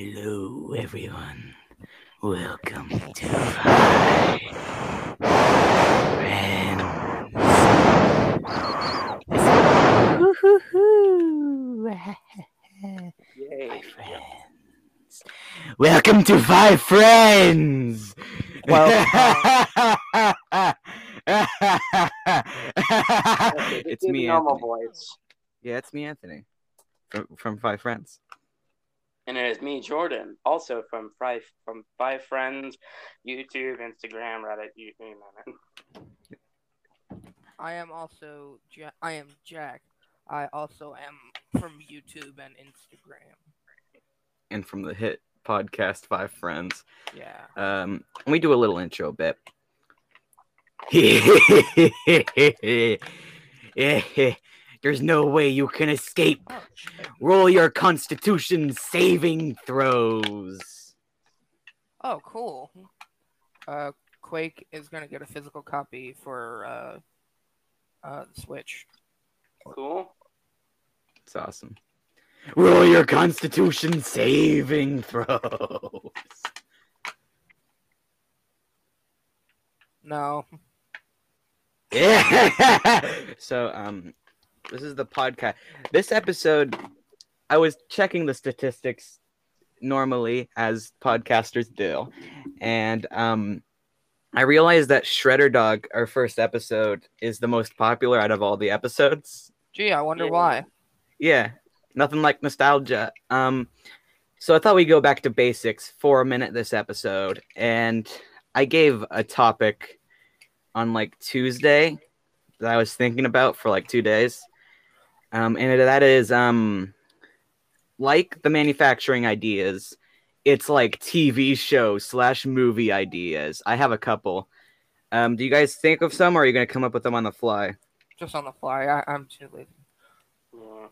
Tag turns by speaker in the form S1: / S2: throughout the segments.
S1: Hello, everyone. Welcome to Five Friends. Woo-hoo-hoo.
S2: Yay.
S1: Five Friends. Welcome to Five Friends.
S2: Well,
S1: it's me,
S2: normal
S1: Anthony.
S2: voice.
S1: Yeah, it's me, Anthony, from from Five Friends.
S2: And it is me, Jordan, also from Five from Five Friends, YouTube, Instagram, Reddit, you name it.
S3: I am also ja- I am Jack. I also am from YouTube and Instagram.
S1: and from the hit podcast Five Friends.
S3: Yeah.
S1: Um, we do a little intro bit. There's no way you can escape. Roll your Constitution saving throws.
S3: oh, cool. Uh, Quake is gonna get a physical copy for uh, uh, the Switch.
S2: Cool.
S1: It's awesome. Roll your Constitution saving throws.
S3: No.
S1: Yeah. so um this is the podcast. This episode I was checking the statistics normally as podcasters do. And um I realized that Shredder Dog, our first episode, is the most popular out of all the episodes.
S3: Gee, I wonder
S2: Yeah.
S3: why.
S1: Yeah. Nothing like nostalgia. Um so I thought we'd go back to basics for a minute this episode. And I gave a topic on like Tuesday that I was thinking about for like two days. Um, and that is um, like the manufacturing ideas, it's like TV show slash movie ideas. I have a couple. Um, do you guys think of some, or are you gonna come up with them on the fly?
S3: Just on the fly. I- I'm too lazy.
S2: Yeah.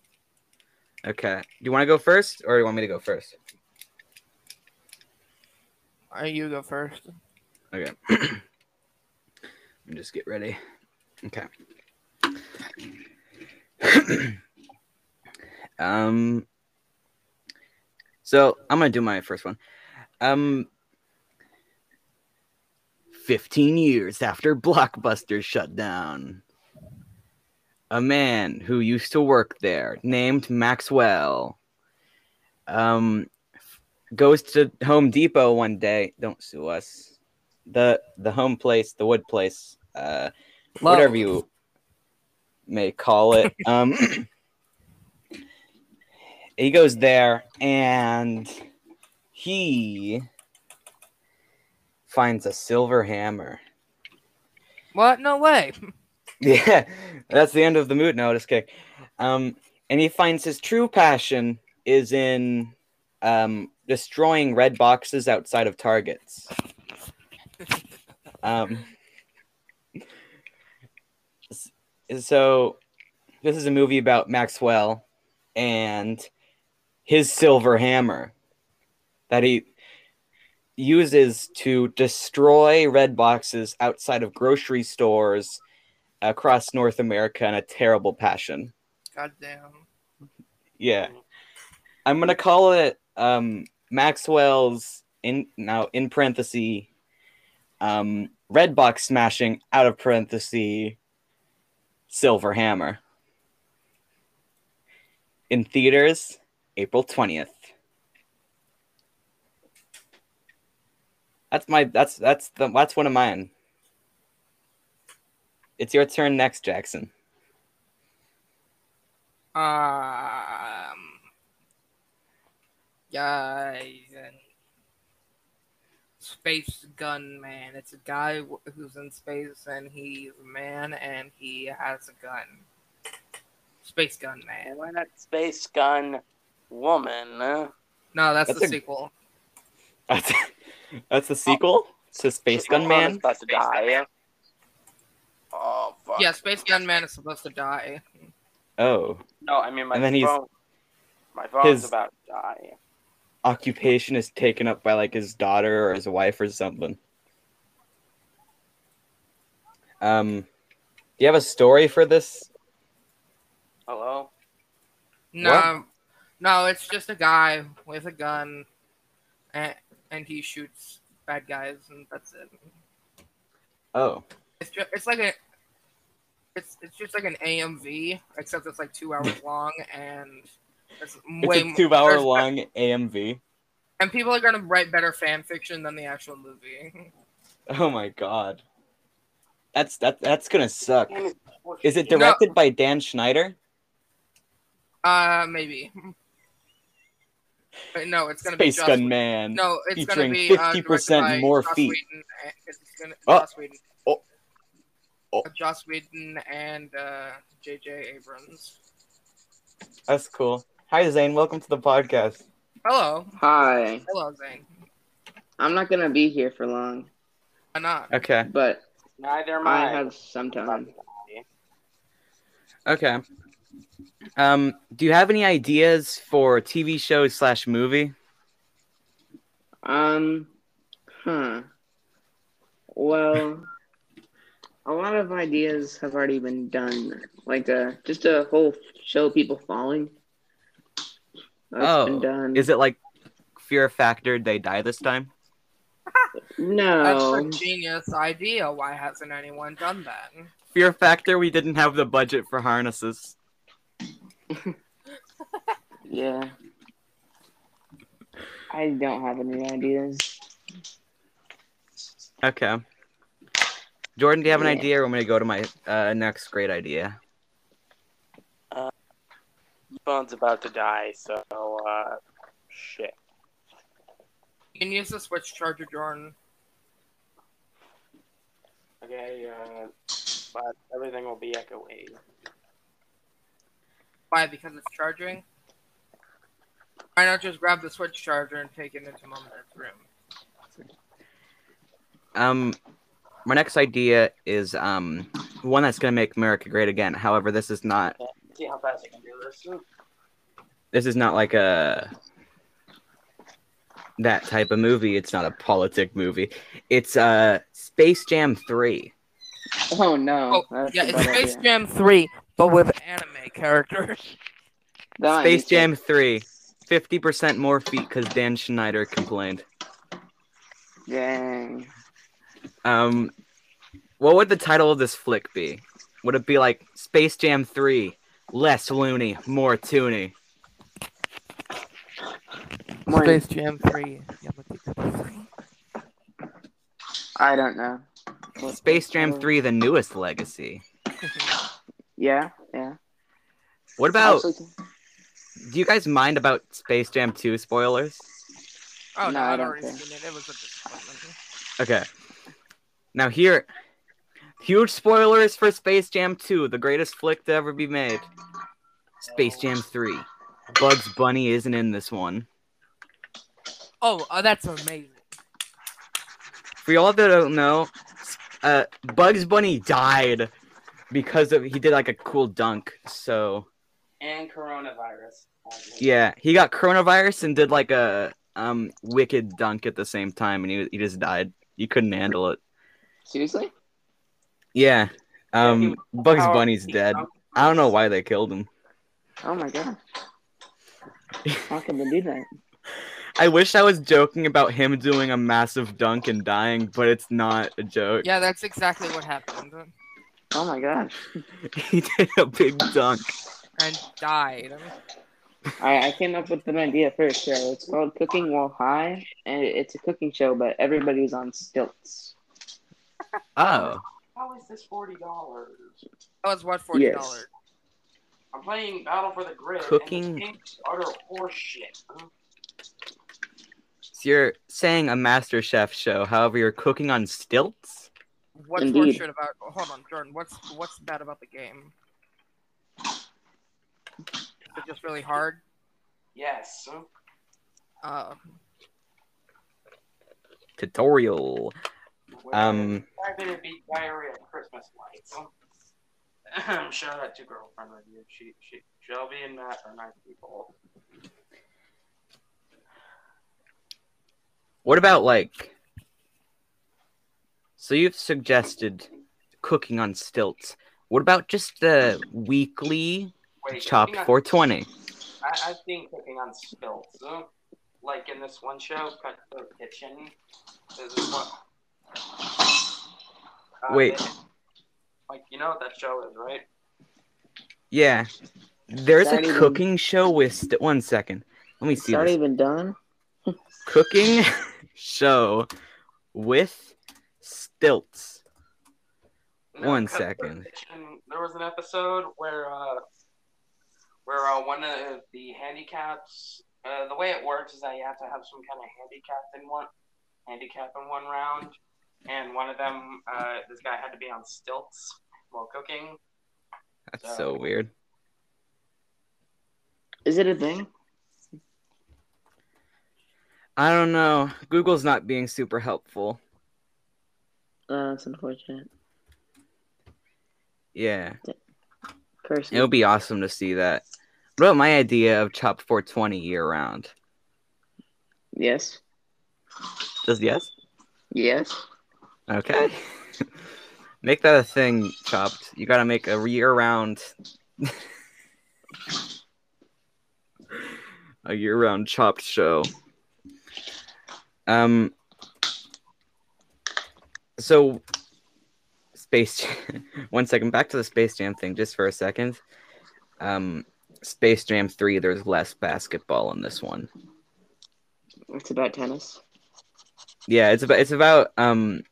S1: Okay. Do you want to go first, or do you want me to go first?
S3: Uh, you go first.
S1: Okay. Let me just get ready. Okay. um. So I'm gonna do my first one. Um. 15 years after Blockbuster shut down, a man who used to work there, named Maxwell, um, goes to Home Depot one day. Don't sue us the the home place, the wood place, uh, whatever you may call it. Um, he goes there and he finds a silver hammer.
S3: What? No way.
S1: Yeah, that's the end of the mood. notice kick. Um, and he finds his true passion is in um, destroying red boxes outside of targets. Um, s- so this is a movie about Maxwell and his silver hammer that he uses to destroy red boxes outside of grocery stores across North America in a terrible passion.
S3: Goddamn.
S1: Yeah. I'm gonna call it um Maxwell's in now in parenthesis um red box smashing out of parenthesis silver hammer. In theaters, April 20th. That's my that's that's the that's one of mine. It's your turn next, Jackson.
S3: Um. And Space Gun Man. It's a guy who's in space and he's a man and he has a gun. Space Gun Man.
S2: Why not Space Gun Woman?
S3: No, that's,
S1: That's
S3: the
S1: a-
S3: sequel.
S1: That's that's the sequel It's to Space Gun
S2: Woman is
S1: Man.
S2: about to die. Oh fuck.
S3: Yeah, Space Gun Man is supposed to die.
S1: Oh,
S2: No, I mean my
S1: And then he's-
S2: phone. My phone's
S1: his-
S2: about to die.
S1: Occupation is taken up by like his daughter or his wife or something. Um, do you have a story for this?
S2: Hello.
S3: No, no, it's just a guy with a gun and, and he shoots bad guys, and that's it.
S1: Oh,
S3: It's just it's like a it's it's just like an AMV, except it's like two hours long and it's
S1: a two-hour long AMV.
S3: And people are gonna write better fan fiction than the actual movie.
S1: Oh my god, that's that that's gonna suck. Is it
S3: No.
S1: directed by Dan Schneider?
S3: Uh, maybe. But no, it's gonna
S1: Space
S3: be Joss
S1: Gun
S3: Whedon.
S1: Man.
S3: No, it's gonna
S1: featuring
S3: be uh,
S1: 50% more
S3: Joss
S1: feet.
S3: Whedon It's gonna
S1: Oh.
S3: Joss Whedon.
S1: Oh. Oh.
S3: Uh, Joss Whedon and uh, J.J. Abrams.
S1: That's cool. Hi Zane, welcome to the podcast.
S3: Hello,
S4: Hi.
S3: hello, Zane.
S4: I'm not gonna be here for long,
S3: Why not?
S1: Okay,
S4: but
S2: Neither am
S4: I
S2: I.
S4: have some time.
S1: okay. Um, do you have any ideas for TV show slash movie?
S4: Um, huh. Well, a lot of ideas have already been done. Like uh, just a whole show people falling. That's
S1: Oh,
S4: been done.
S1: Is it like Fear Factor? They die this time.
S3: That's
S4: no.
S3: a genius idea. Why hasn't anyone done that?
S1: Fear Factor. We didn't have the budget for harnesses.
S4: Yeah. I don't have any ideas.
S1: Okay. Jordan, do you have an
S4: Yeah.
S1: idea? Or want going to go to my uh, next great idea?
S2: Phone's about to die, so uh, shit.
S3: You can use the Switch charger, Jordan.
S2: Okay, uh, but everything will be echoey.
S3: Why? Because it's charging. Why not just grab the Switch charger and take it into Mom and Dad's room?
S1: Um, my next idea is um one that's gonna make America great again. However, this is not
S2: See how fast I can do this.
S1: this is not like a that type of movie. It's not a politic movie. It's uh Space Jam 3.
S4: Oh no.
S3: Oh, yeah, it's Space
S4: idea.
S3: Jam 3, but with anime characters.
S4: That
S1: Space Jam 3. 50% more feet because Dan Schneider complained.
S4: sick. Dang.
S1: Um, what would the title of this flick be? Would it be like Space Jam 3, less loony, more toony?
S4: More-
S3: Space Jam 3.
S4: I don't know. What-
S1: Space Jam 3, the newest legacy.
S4: Yeah, yeah.
S1: What about,
S4: Actually,
S1: do you guys mind about Space Jam 2 spoilers?
S3: Oh, no,
S4: No, I
S3: I've
S4: don't
S3: already
S4: care.
S3: seen it. It was a disappointment.
S1: Okay. Now here, huge spoilers for Space Jam 2, the greatest flick to ever be made. Space Jam 3. Bugs Bunny isn't in this one.
S3: Oh, uh, that's amazing.
S1: For y'all that don't know, uh, Bugs Bunny died because of he did like a cool dunk. So
S2: And coronavirus.
S1: yeah, he got coronavirus and did like a um wicked dunk at the same time, and he he just died. He couldn't handle it.
S4: seriously?
S1: Yeah. Um,
S2: he-
S1: Bugs Bunny's dead. I don't know why they killed him.
S4: Oh my god. How can they do that?
S1: I wish I was joking about him doing a massive dunk and dying, but it's not a joke.
S3: Yeah, that's exactly what happened.
S4: Oh my gosh.
S1: he did a big dunk.
S3: And died.
S4: I, I came up with an idea first. So it's called Cooking While High, and it's a cooking show, but everybody's on stilts.
S1: Oh,
S2: How is this forty dollars?
S3: That was what, $40?
S4: Yes.
S2: I'm playing Battle for the Grid.
S1: Cooking-
S2: And this game's utter horseshit.
S1: so you're saying a Master Chef show? However, you're cooking on stilts.
S3: What's
S4: Indeed.
S3: horseshit about? oh, hold on, Jordan. What's what's bad about the game? Is it just really hard?
S2: Yes.
S3: Uh,
S1: Tutorial. Um,
S2: I bet it'd be diarrhea of Christmas lights. Shout out to girlfriend review. She, she, Shelby and Matt are nice people.
S1: what about like? So you've suggested cooking on stilts. What about just the weekly
S2: Wait,
S1: Chopped
S2: cooking on-
S1: 420?
S2: I, I think cooking on stilts. huh? like in this one show, Cutthroat Kitchen. This is what. Uh,
S1: Wait.
S2: they- like you know what that show is, right?
S1: Yeah. There's a
S4: Sorry, then.
S1: cooking show with st- one second. Let me
S4: It's
S1: see
S4: already
S1: this.
S4: been done.
S1: Cooking show with stilts.
S2: No,
S1: One
S2: Cutthroat
S1: second.
S2: Kitchen, there was an episode where uh, where uh, one of the handicaps. Uh, the way it works is that you have to have some kind of handicap in one handicap in one round, and one of them, uh, this guy had to be on stilts while cooking.
S1: That's so weird.
S4: Is it a thing?
S1: I don't know. Google's not being super helpful.
S4: Uh, that's unfortunate.
S1: Yeah.
S4: Curse.
S1: It would be awesome to see that. What about my idea of Chop 420 year round?
S4: Yes.
S1: Just yes?
S4: Yes.
S1: Okay. make that a thing, Chopped. You gotta make a year round. a year round Chopped show. Um. So, Space Jam. One second. Back to the Space Jam thing, just for a second. Um, Space Jam 3, there's less basketball in this one.
S4: It's about tennis.
S1: Yeah, it's about it's about um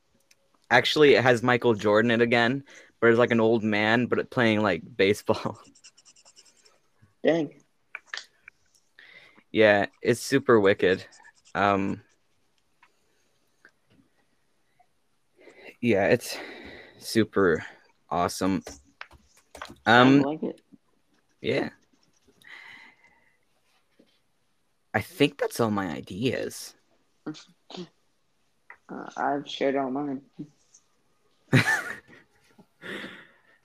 S1: actually it has Michael Jordan in it again, but it's like an old man but playing like baseball.
S4: Dang.
S1: yeah, it's super wicked. Um Yeah, it's super awesome. Um, I
S4: like it.
S1: yeah. I think that's all my ideas.
S4: Uh, I've shared all mine.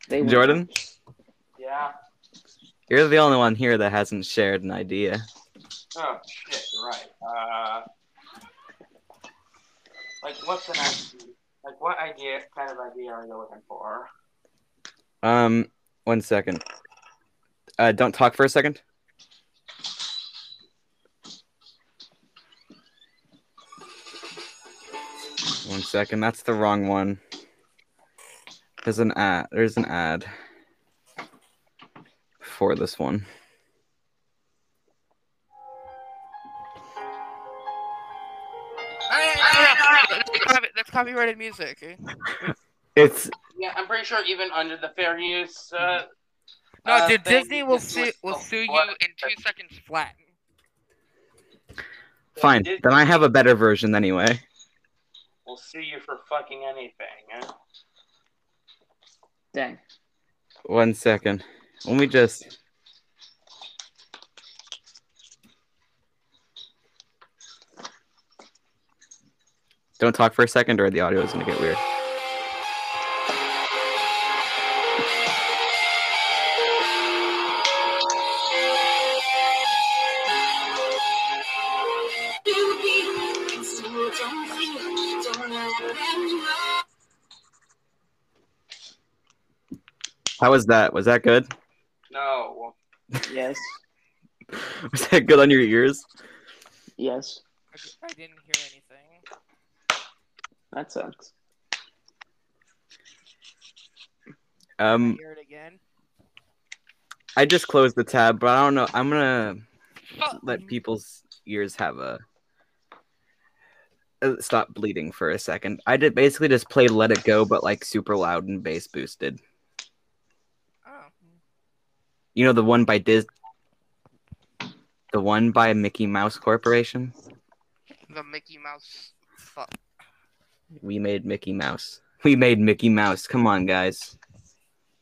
S4: They
S1: Jordan,
S2: Yeah.
S1: you're the only one here that hasn't shared an idea.
S2: Oh shit, you're right. Uh, like what's an idea? Like what idea? Kind of idea are you looking for?
S1: Um, one second. Uh, don't talk for a second. One second. That's the wrong one. There's an ad. There's an ad for this one.
S3: That's, copyrighted music.
S1: It's
S2: Yeah, I'm pretty sure even under the fair use. Uh,
S3: No,
S2: uh,
S3: dude,
S2: thing,
S3: Disney will
S2: it's
S3: sue will sue you in two seconds flat.
S1: fine. Then I have a better version anyway.
S2: We'll sue you for fucking anything. eh?
S4: Dang.
S1: One second. Let me just. Don't talk for a second, or the audio is gonna get weird. How was that? Was that good?
S2: No.
S4: Yes.
S1: Was that good on your ears?
S4: Yes.
S3: I didn't hear anything.
S4: That sucks.
S1: Um,
S3: hear it again.
S1: I just closed the tab, but I don't know. I'm gonna
S3: Fuck.
S1: let people's ears have a uh, stop bleeding for a second. I did basically just play "Let It Go," but like super loud and bass boosted. You know the one by Dis, the one by Mickey Mouse Corporation.
S3: The Mickey Mouse. Fuck.
S1: We made Mickey Mouse. We made Mickey Mouse. Come on, guys.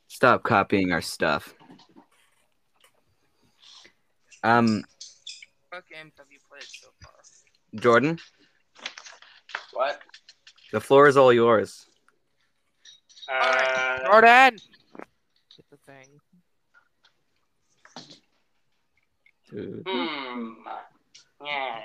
S1: Stop copying our stuff. Um,
S3: What games have you played so far?
S1: Jordan,
S2: What?
S1: the floor is all yours.
S2: Uh,
S3: Jordan. Get the thing.
S2: Hmm. Yeah.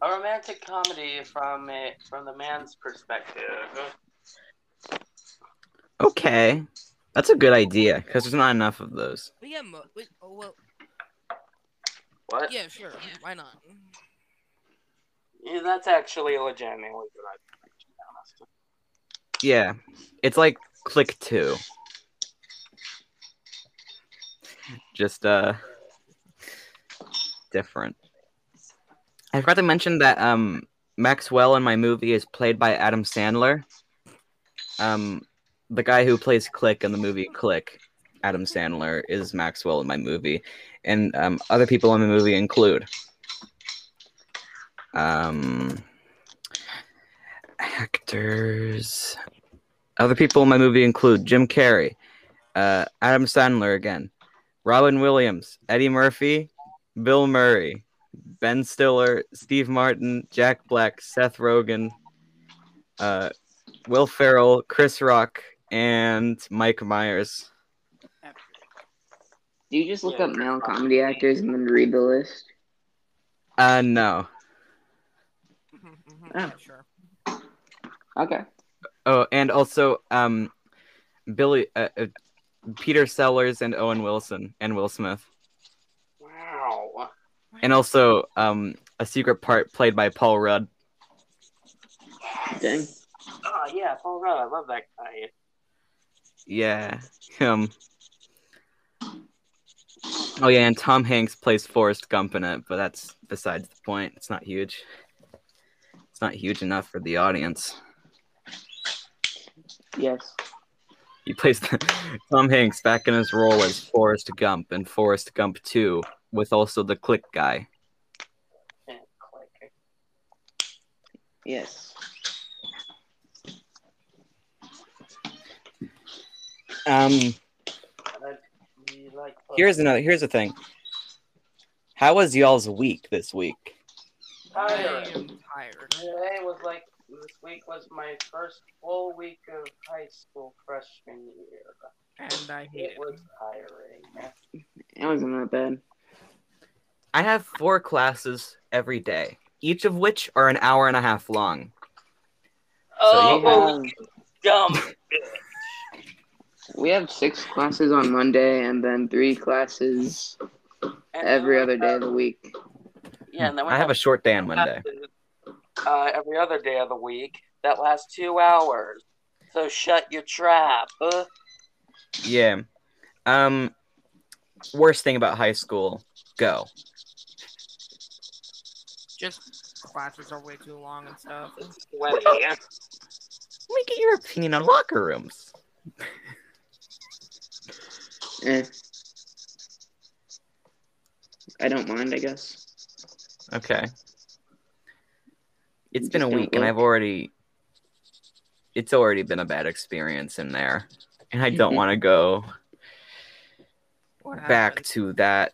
S2: A romantic comedy from it from the man's perspective.
S1: Okay. That's a good idea because there's not enough of those.
S3: But yeah, mo- wait, oh, well,
S2: What?
S3: yeah, sure. Why not?
S2: Yeah, that's actually a legitimately good idea. to be honest.
S1: Yeah, it's like Click Two. Just uh, different. I forgot to mention that um Maxwell in my movie is played by Adam Sandler. Um, the guy who plays Click in the movie Click, Adam Sandler, is Maxwell in my movie, and um, other people in the movie include um actors. Other people in my movie include Jim Carrey, uh, Adam Sandler again, Robin Williams, Eddie Murphy, Bill Murray, Ben Stiller, Steve Martin, Jack Black, Seth Rogen, uh, Will Ferrell, Chris Rock, and Mike Myers.
S4: Do you just look
S2: Yeah.
S4: up male comedy actors and then read the list?
S1: Uh, no.
S3: Mhm, mhm,
S4: Ah.
S3: sure.
S4: Okay.
S1: Oh, and also um, Billy, uh, uh, Peter Sellers, and Owen Wilson, and Will Smith,
S2: Wow.
S1: and also um, a secret part played by Paul Rudd.
S4: Dang.
S2: Oh yeah, Paul Rudd. I love that guy.
S1: Yeah, him. Oh yeah, and Tom Hanks plays Forrest Gump in it, but that's besides the point. It's not huge. It's not huge enough for the audience.
S4: Yes.
S1: He plays Tom Hanks back in his role as Forrest Gump in Forrest Gump 2, with also the Click guy.
S4: Yes.
S1: Um,
S2: But we like
S1: here's another. Here's the thing. How was y'all's week this week?
S3: I am tired.
S2: Today was like this week was my first full week of high school freshman year.
S3: And I hate
S2: It
S3: it.
S2: was tiring.
S4: It wasn't that bad.
S1: I have four classes every day, each of which are an hour and a half long.
S2: Oh,
S1: So
S4: We have,
S2: dumb.
S4: we have six classes on Monday and then three classes every other day of the week.
S2: Yeah, and then we
S1: I have a short day on Monday.
S2: Classes, Uh, every other day of the week that lasts two hours. So shut your trap. Uh,
S1: Yeah. Um, worst thing about high school, go.
S3: Just classes are way too long and stuff.
S2: it's sweaty.
S1: Let me get your opinion on locker rooms.
S4: Eh. I don't mind, I guess.
S1: Okay. It's
S4: Just
S1: been a
S4: don't
S1: week and. I've already it's already been a bad experience in there. And I don't
S4: Mhm.
S1: want to go
S3: What
S1: back
S3: happened?
S1: to that.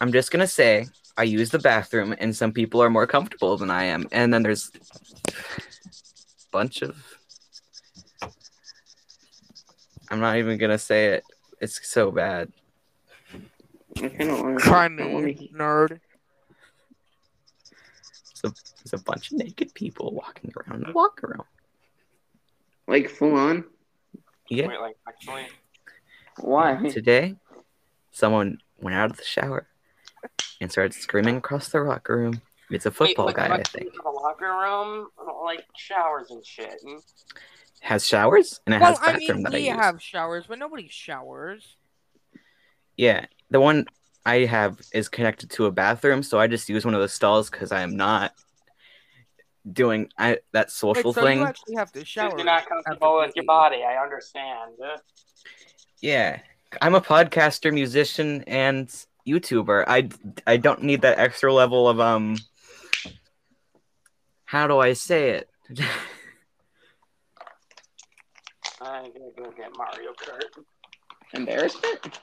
S1: I'm just gonna say I use the bathroom and some people are more comfortable than I am. And then there's a bunch of I'm not even gonna say it. It's so bad.
S4: I kind of want
S3: Try
S4: I wanna
S3: me, nerd.
S1: There's a bunch of naked people walking around the locker room.
S4: Like full on?
S1: Yeah.
S2: Wait, like actually,
S4: Why?
S1: Today, someone went out of the shower and started screaming across the locker room. It's a football
S2: Wait,
S1: guy, I think.
S2: The locker room, like showers and shit.
S1: Has showers and it
S3: Well,
S1: has
S3: I mean,
S1: that
S3: we
S1: I use.
S3: have showers, but nobody showers.
S1: Yeah, the one I have is connected to a bathroom, so I just use one of the stalls because I am not doing I, that
S3: Wait,
S1: social
S3: so
S1: thing.
S3: You actually have to shower.
S2: You're not comfortable with your body, I understand.
S1: Yeah, I'm a podcaster, musician, and YouTuber. I I don't need that extra level of um. How do I say it?
S2: I'm gonna go get Mario Kart.
S4: Embarrassment?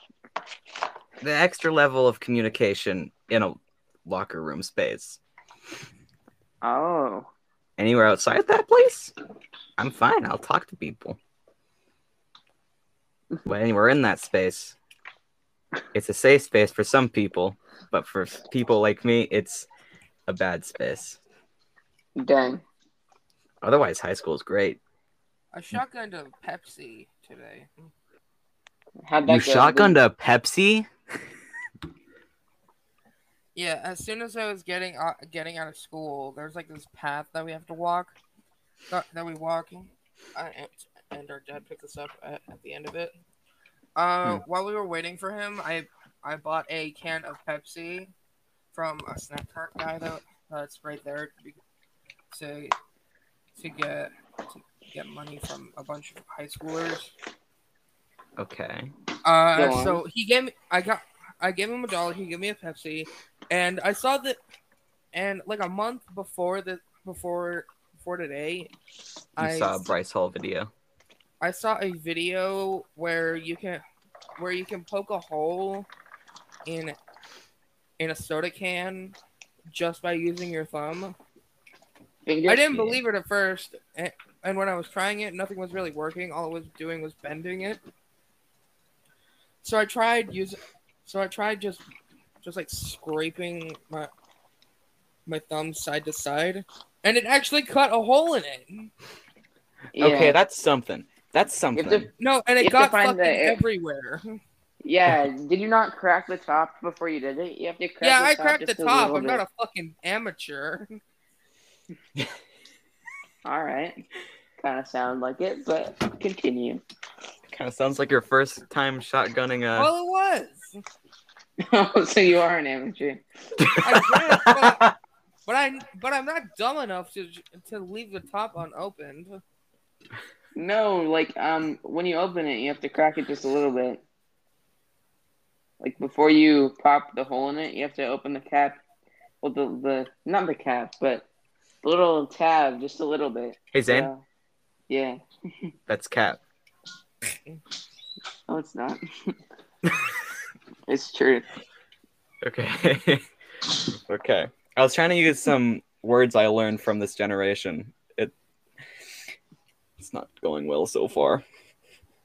S1: The extra level of communication in a locker room space.
S4: Oh.
S1: Anywhere outside that place, I'm fine. I'll talk to people. But anywhere in that space, it's a safe space for some people, but for people like me, it's a bad space.
S4: Dang.
S1: Otherwise, high school is great.
S3: I shotgunned a Pepsi today.
S4: How'd that
S1: You
S4: go?
S1: shotgunned a Pepsi?
S3: Yeah, as soon as I was getting uh, getting out of school, there's like this path that we have to walk. That, that we walk, uh, and, and our dad picked us up at, at the end of it. Uh,
S1: Hmm.
S3: While we were waiting for him, I I bought a can of Pepsi from a snack cart guy that that's right there to be, to to get to get money from a bunch of high schoolers.
S1: Okay.
S3: Uh, so he gave me, I got, I gave him a dollar. He gave me a Pepsi, and I saw that, and like a month before the before before today,
S1: You
S3: I
S1: saw a Bryce Hall video.
S3: I saw a video where you can where you can poke a hole in in a soda can just by using your thumb.
S4: Finger?
S3: I didn't believe it at first, and, and when I was trying it, nothing was really working. All it was doing was bending it. So I tried using. so I tried just, just like scraping my, my thumb side to side, and it actually cut a hole in it.
S4: Yeah.
S1: Okay, that's something. That's something.
S4: to-
S3: No, and it got fucking
S4: the
S3: everywhere.
S4: yeah. Did you not crack the top before you did it? You have to crack
S3: yeah,
S4: the
S3: I
S4: top
S3: cracked the top. I'm not a fucking amateur.
S4: All right. Kind of sound like it, but continue.
S1: Kind of sounds like your first time shotgunning a.
S3: well, it was.
S4: Oh, so you are an amateur.
S3: I guess, but, but I but I'm not dumb enough to to leave the top unopened.
S4: No, like um, when you open it, you have to crack it just a little bit. Like before you pop the hole in it, you have to open the cap. Well, the the not the cap, but the little tab just a little bit.
S1: hey Zane,
S4: Yeah. Yeah.
S1: that's Cap.
S4: No, it's not. it's true.
S1: Okay. okay. I was trying to use some words I learned from this generation. It it's not going well so far.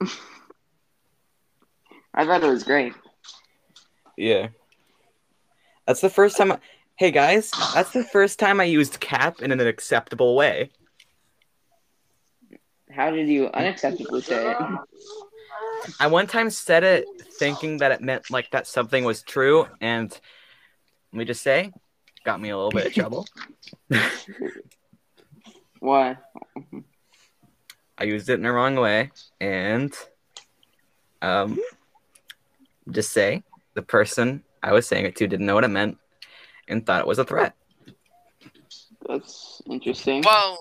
S4: I thought it was great.
S1: Yeah. That's the first time I- Hey guys, that's the first time I used cap in an acceptable way.
S4: How did you unacceptably say it?
S1: I one time said it thinking that it meant like that something was true, and let me just say, got me a little bit of trouble.
S4: Why?
S1: I used it in the wrong way, and um, just say the person I was saying it to didn't know what it meant and thought it was a threat.
S4: That's interesting.
S3: Well,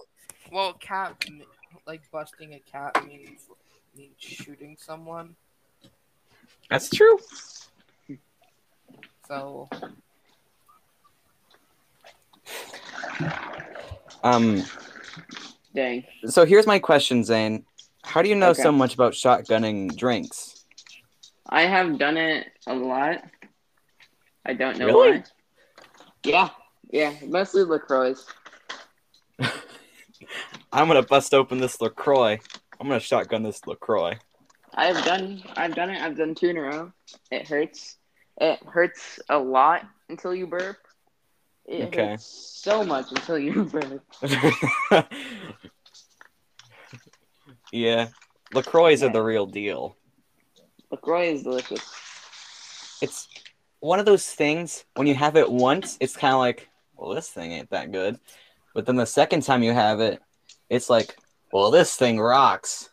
S3: well, cat like busting a cat means means shooting someone.
S1: That's true.
S3: So
S1: Um,
S4: Dang.
S1: so here's my question, Zane. How do you know
S4: Okay.
S1: so much about shotgunning drinks?
S4: I have done it a lot. I don't know
S1: Really?
S4: why. Yeah, yeah, mostly Lacroix.
S1: I'm gonna bust open this Lacroix. I'm gonna shotgun this Lacroix.
S4: I have done, I've done it. I've done two in a row. It hurts. It hurts a lot until you burp. It
S1: Okay.
S4: hurts so much until you burp.
S1: yeah, Lacroix are the real deal.
S4: Lacroix is delicious.
S1: It's one of those things when you have it once, it's kind of like, well, this thing ain't that good. But then the second time you have it, it's like, well, this thing rocks.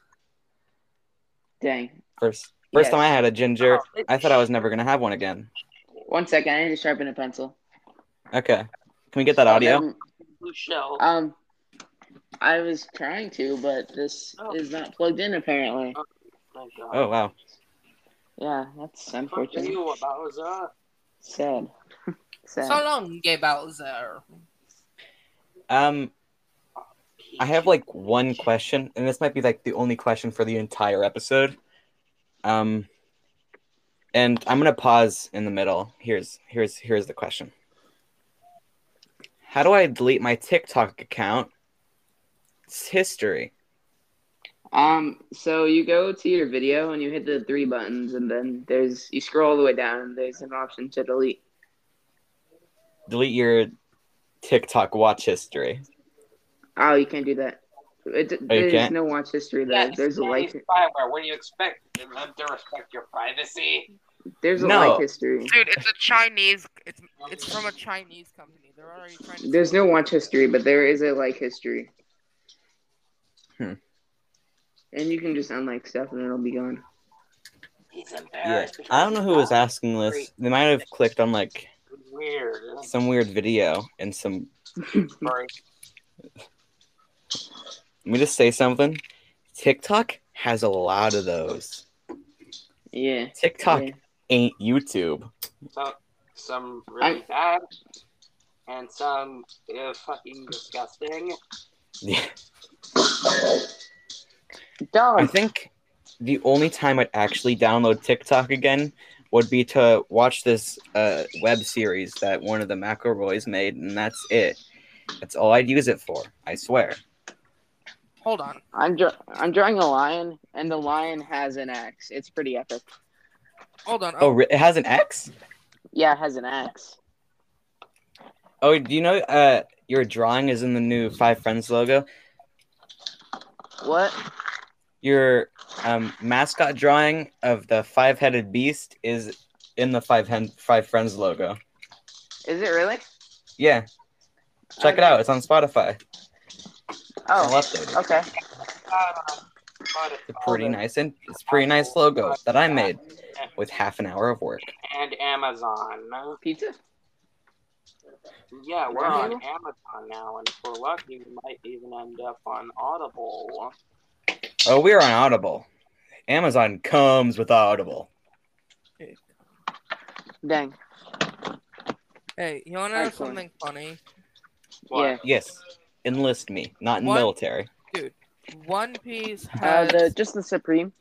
S4: Dang.
S1: First, first
S4: Yes.
S1: time I had a ginger, I thought I was never gonna have one again.
S4: One second, I need to sharpen a pencil.
S1: Okay, can we get that audio?
S4: Um,
S2: Blue shell.
S4: Um, I was trying to, but this
S2: Oh.
S4: is not plugged in apparently.
S2: My God.
S1: Oh wow.
S4: Yeah, that's unfortunate.
S2: you, Bowser.
S4: Sad. Sad.
S3: so long, Gay Bowser.
S1: Um, I have like one question, and this might be like the only question for the entire episode. Um, and I'm gonna pause in the middle. Here's here's here's the question. How do I delete my TikTok account? It's history.
S4: Um, so you go to your video and you hit the three buttons, and then there's you scroll all the way down. And there's an option to delete.
S1: Delete your TikTok watch history.
S4: Oh, you can't do that. It,
S1: Oh,
S4: there's
S1: can't?
S4: no watch history though.
S2: Yeah,
S4: there's a like
S2: Chinese spyware. What do you expect? Them to respect your privacy?
S4: there's a
S1: No.
S4: like history.
S3: Dude, it's a Chinese. It's it's from a Chinese company. They're already trying to.
S4: There's no watch history, but there is a like history.
S1: Hmm.
S4: And you can just unlike stuff and it'll be gone.
S2: He's
S1: Yeah,
S2: embarrassed. because
S1: I don't know who was asking this. They might have clicked on like
S2: Weird.
S1: some weird video and some.
S2: Sorry.
S1: Let me just say something. TikTok has a lot of those.
S4: Yeah.
S1: TikTok
S4: yeah.
S1: ain't YouTube.
S2: So, some really bad, and some uh, fucking disgusting.
S1: Yeah. I think the only time I'd actually download TikTok again would be to watch this uh, web series that one of the McElroys made, and that's it. That's all I'd use it for. I swear.
S3: Hold on.
S4: I'm dra- I'm drawing a lion, and the lion has an axe. It's pretty epic.
S3: Hold on.
S1: Oh, re- it has an X.
S4: Yeah, it has an axe.
S1: Oh, do you know uh, your drawing is in the new Five Friends logo?
S4: What?
S1: Your um, mascot drawing of the five-headed beast is in the Five Hen- Five Friends logo.
S4: Is it really?
S1: Yeah, check it out. It's on Spotify. I'll
S4: Oh,
S1: update it.
S4: okay.
S1: It's a pretty nice and it's a pretty nice logo that I made with half an hour of work.
S2: and Amazon.
S4: Pizza?
S2: Yeah, we're on? Amazon now, and if we're lucky, we might even end up on Audible.
S1: Oh, we're on Audible. Amazon comes with Audible.
S4: Dang.
S3: Hey, you wanna know something funny?
S4: Yeah.
S1: Yes, enlist me, not in the
S3: What?
S1: military.
S3: One Piece
S4: Uh,
S3: has.
S4: the just the supreme.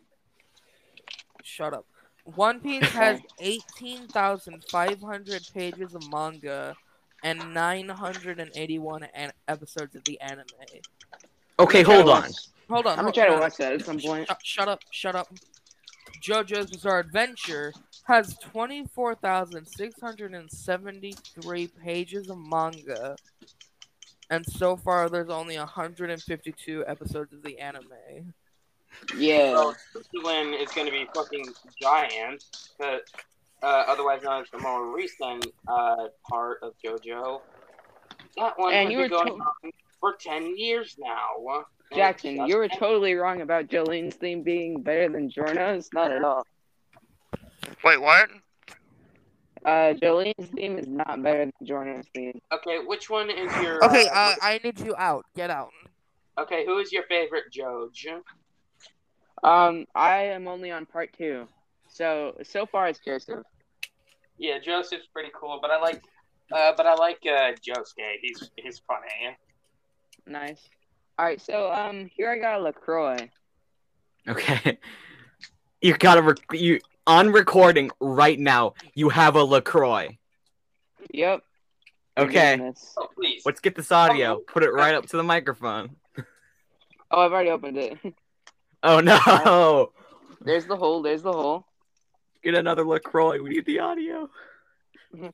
S3: Shut up. One Piece has 18,500 pages of manga and 981 an- episodes of the anime.
S1: Okay, hold on.
S3: Hold on.
S4: I'm gonna
S3: hold
S4: try to
S3: on.
S4: watch that at some point.
S3: Shut, shut up, shut up. JoJo's Bizarre Adventure has 24,673 pages of manga. And so far, there's only 152 episodes of the anime.
S4: Yeah.
S2: So Switzerland is going to be fucking giant, but uh, otherwise known as the more recent uh, part of JoJo. That one
S4: And
S2: has
S4: you
S2: been
S4: were
S2: going
S4: to-
S2: on for ten years now.
S4: Jackson, you were totally wrong about Jolyne's theme being better than Giorno's. Not at all.
S3: Wait, what?
S4: Uh, Jolyne's theme is not better than Jordan's theme.
S2: Okay, which one is your?
S3: Okay,
S2: uh,
S3: uh, I need you out. Get out.
S2: okay, who is your favorite Joj?
S4: Um, I am only on part two, so so far it's Joseph.
S2: Yeah, Joseph's pretty cool, but I like, uh, but I like uh, Josuke. He's he's funny.
S4: Nice. All right, so um, here I got a Lacroix.
S1: Okay. You gotta rec- you on recording right now. You have a Lacroix.
S4: Yep.
S1: Okay.
S2: Oh.
S1: Let's get this audio. Oh. Put it right up to the microphone.
S4: Oh, I've already opened it.
S1: Oh no!
S4: There's the hole. There's the hole.
S1: Get another Lacroix. We need the audio. we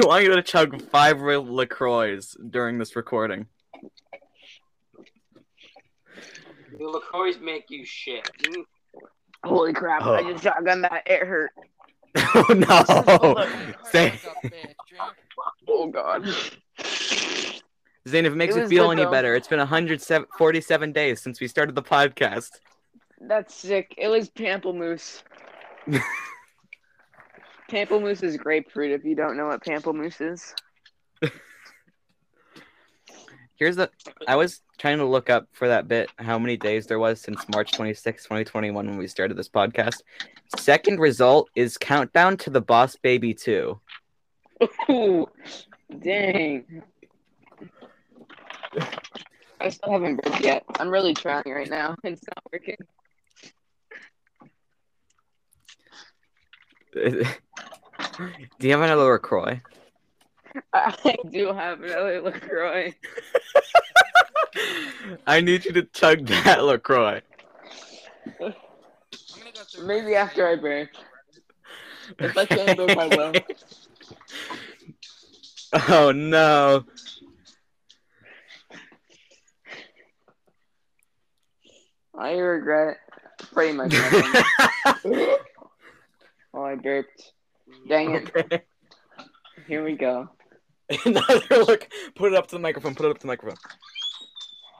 S1: want you to chug five real Lacroix during this recording.
S2: The Lacroix make you shit.
S4: Holy crap! I
S1: Oh.
S4: just shotgun that. It hurt.
S1: oh no! Say,
S4: Oh god.
S1: Zane, if it makes
S4: It
S1: you feel
S4: good,
S1: any
S4: though.
S1: better, it's been 147 days since we started the podcast.
S4: That's sick. It was pamplemousse. pamplemousse is grapefruit. If you don't know what pamplemousse is.
S1: Here's the. I was trying to look up for that bit how many days there was since March 26, 2021, when we started this podcast. Second result is Countdown to the Boss Baby 2.
S4: Ooh, dang. I still haven't broke yet. I'm really trying right now. It's not working.
S1: Do you have another LaCroix?
S4: I do have another LaCroix.
S1: I need you to chug that LaCroix.
S4: Maybe after I break. If I can't break, I will.
S1: Oh no.
S4: I regret pretty much nothing. oh, I burped. Dang it.
S1: okay.
S4: Here we go.
S1: Another look. Put it up to the microphone. Put it up to the microphone.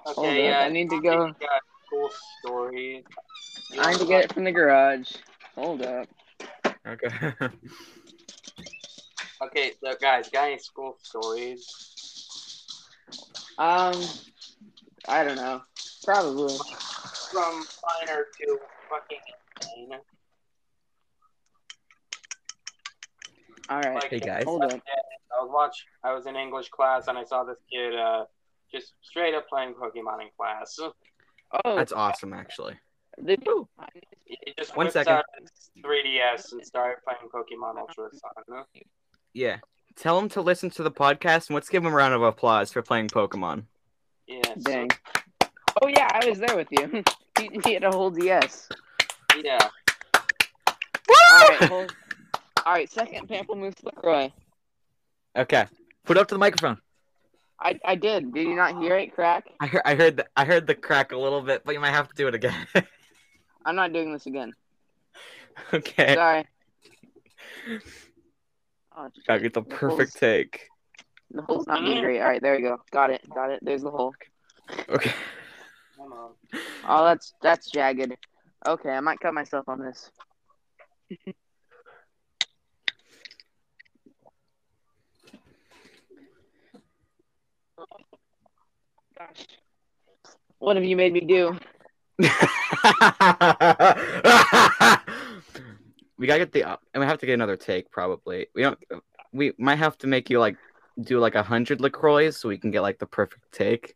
S2: Okay,
S4: up,
S2: yeah.
S4: I need to go.
S2: Got cool story.
S4: I need to get it from the garage. Hold up.
S1: Okay.
S2: Okay, so guys, got any school stories?
S4: Um, I don't know. Probably.
S2: From minor to fucking insane.
S4: All right.
S2: Like,
S1: Hey, guys.
S4: Hold up.
S2: I was watch. I was in English class and I saw this kid uh, just straight up playing Pokemon in class.
S4: Oh,
S1: That's awesome, actually.
S4: the,
S2: He just
S1: One
S2: whipped
S1: second.
S2: out 3DS and started playing Pokemon Ultra Sun.
S1: Yeah. Tell him to listen to the podcast and let's give him a round of applause for playing Pokemon.
S2: Yes.
S4: dang. Oh yeah, I was there with you. he, he had a whole DS.
S2: Yeah.
S4: All right. Hold, all right. Second Pamplemousse Lacroix.
S1: Okay. Put it up to the microphone.
S4: I I did. Did you not hear it crack?
S1: I heard, I heard, the, I heard the crack a little bit, but you might have to do it again.
S4: I'm not doing this again.
S1: okay.
S4: Sorry. Oh,
S1: Gotta get the
S4: The
S1: perfect
S4: holes-
S1: take.
S4: The hole's not being great. All right, there we go. Got it. Got it. There's the hole.
S1: Okay.
S2: Hold.
S4: Oh, that's that's jagged. Okay, I might cut myself on this. Gosh. What have you made me do?
S1: we gotta get the uh, and we have to get another take probably. We don't. We might have to make you like do like a hundred Lacroix so we can get like the perfect take.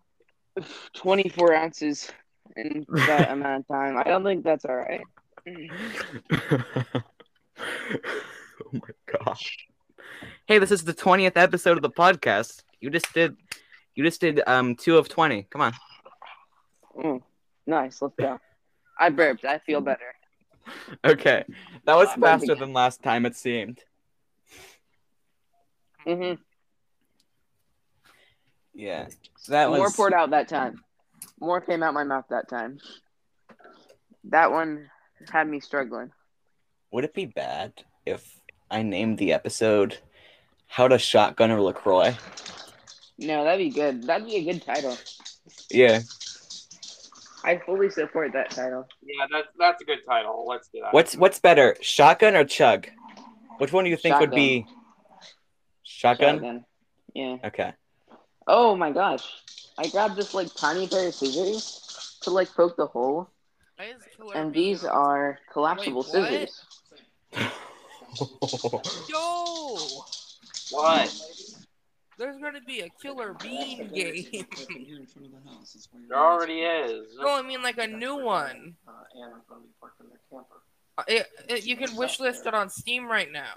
S4: 24 ounces in that amount of time. I don't think that's all right.
S1: oh my gosh. Hey, this is the twentieth episode of the podcast. You just did. You just did um two of twenty. Come on.
S4: Mm, nice. Let's go. I burped. I feel better.
S1: Okay, that was faster than last time. It seemed.
S4: hmm
S1: Yeah. That
S4: More
S1: was.
S4: poured out that time. More came out my mouth that time. That one had me struggling.
S1: Would it be bad if I named the episode "How to Shotgun a Lacroix"?
S4: No, that'd be good. That'd be a good title.
S1: Yeah.
S4: I fully support that title.
S2: Yeah, that's that's a good title. Let's do that.
S1: What's what's better, shotgun or chug? Which one do you think would be shotgun?
S4: Shotgun. Yeah.
S1: Okay.
S4: Oh my gosh. I grabbed this like tiny pair of scissors to like poke the hole,
S3: Why is Killer
S4: and these
S3: on-
S4: are collapsible
S3: Wait,
S4: scissors.
S3: Yo!
S2: what?
S3: There's gonna be a Killer Bean game.
S2: There already is.
S3: no, I mean like a new one. Uh, It, it, you can wish list it on Steam right now.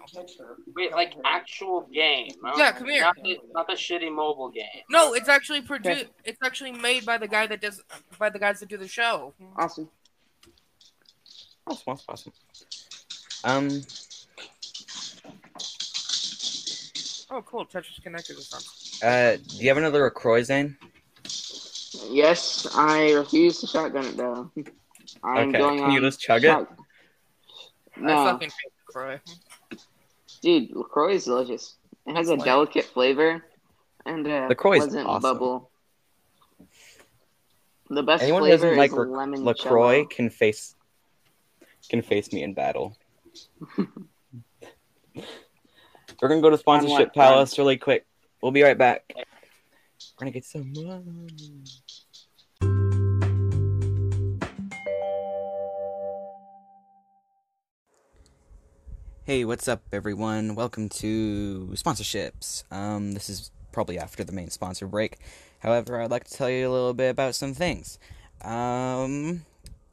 S2: Wait, like actual game? huh?
S3: Yeah, come here.
S2: Not the, not the shitty mobile game.
S3: No, it's actually produced. It's actually made by the guy that does by the guys that do the show.
S4: Awesome.
S1: Awesome, awesome, awesome. Um,
S3: Oh, cool. Tetris connected or something.
S1: uh, do you have another LaCroix, Zane?
S4: Yes, I refuse to shotgun it though. I'm
S1: Okay,
S4: going
S1: can you just chug it?
S4: shot-
S3: I
S4: No,
S3: fucking hate Croy.
S4: dude, Lacroix is delicious. It has a
S3: Like-
S4: delicate flavor and a
S1: LaCroix is
S4: pleasant
S1: awesome.
S4: bubble. The best
S1: Anyone who
S4: flavor
S1: doesn't like
S4: is
S1: Lac-
S4: lemon
S1: LaCroix
S4: cello.
S1: can face can face me in battle. We're gonna go to sponsorship palace really quick. We'll be right back. We're gonna get some money. Hey, what's up, everyone? Welcome to sponsorships. Um, this is probably after the main sponsor break. However, I'd like to tell you a little bit about some things. Um,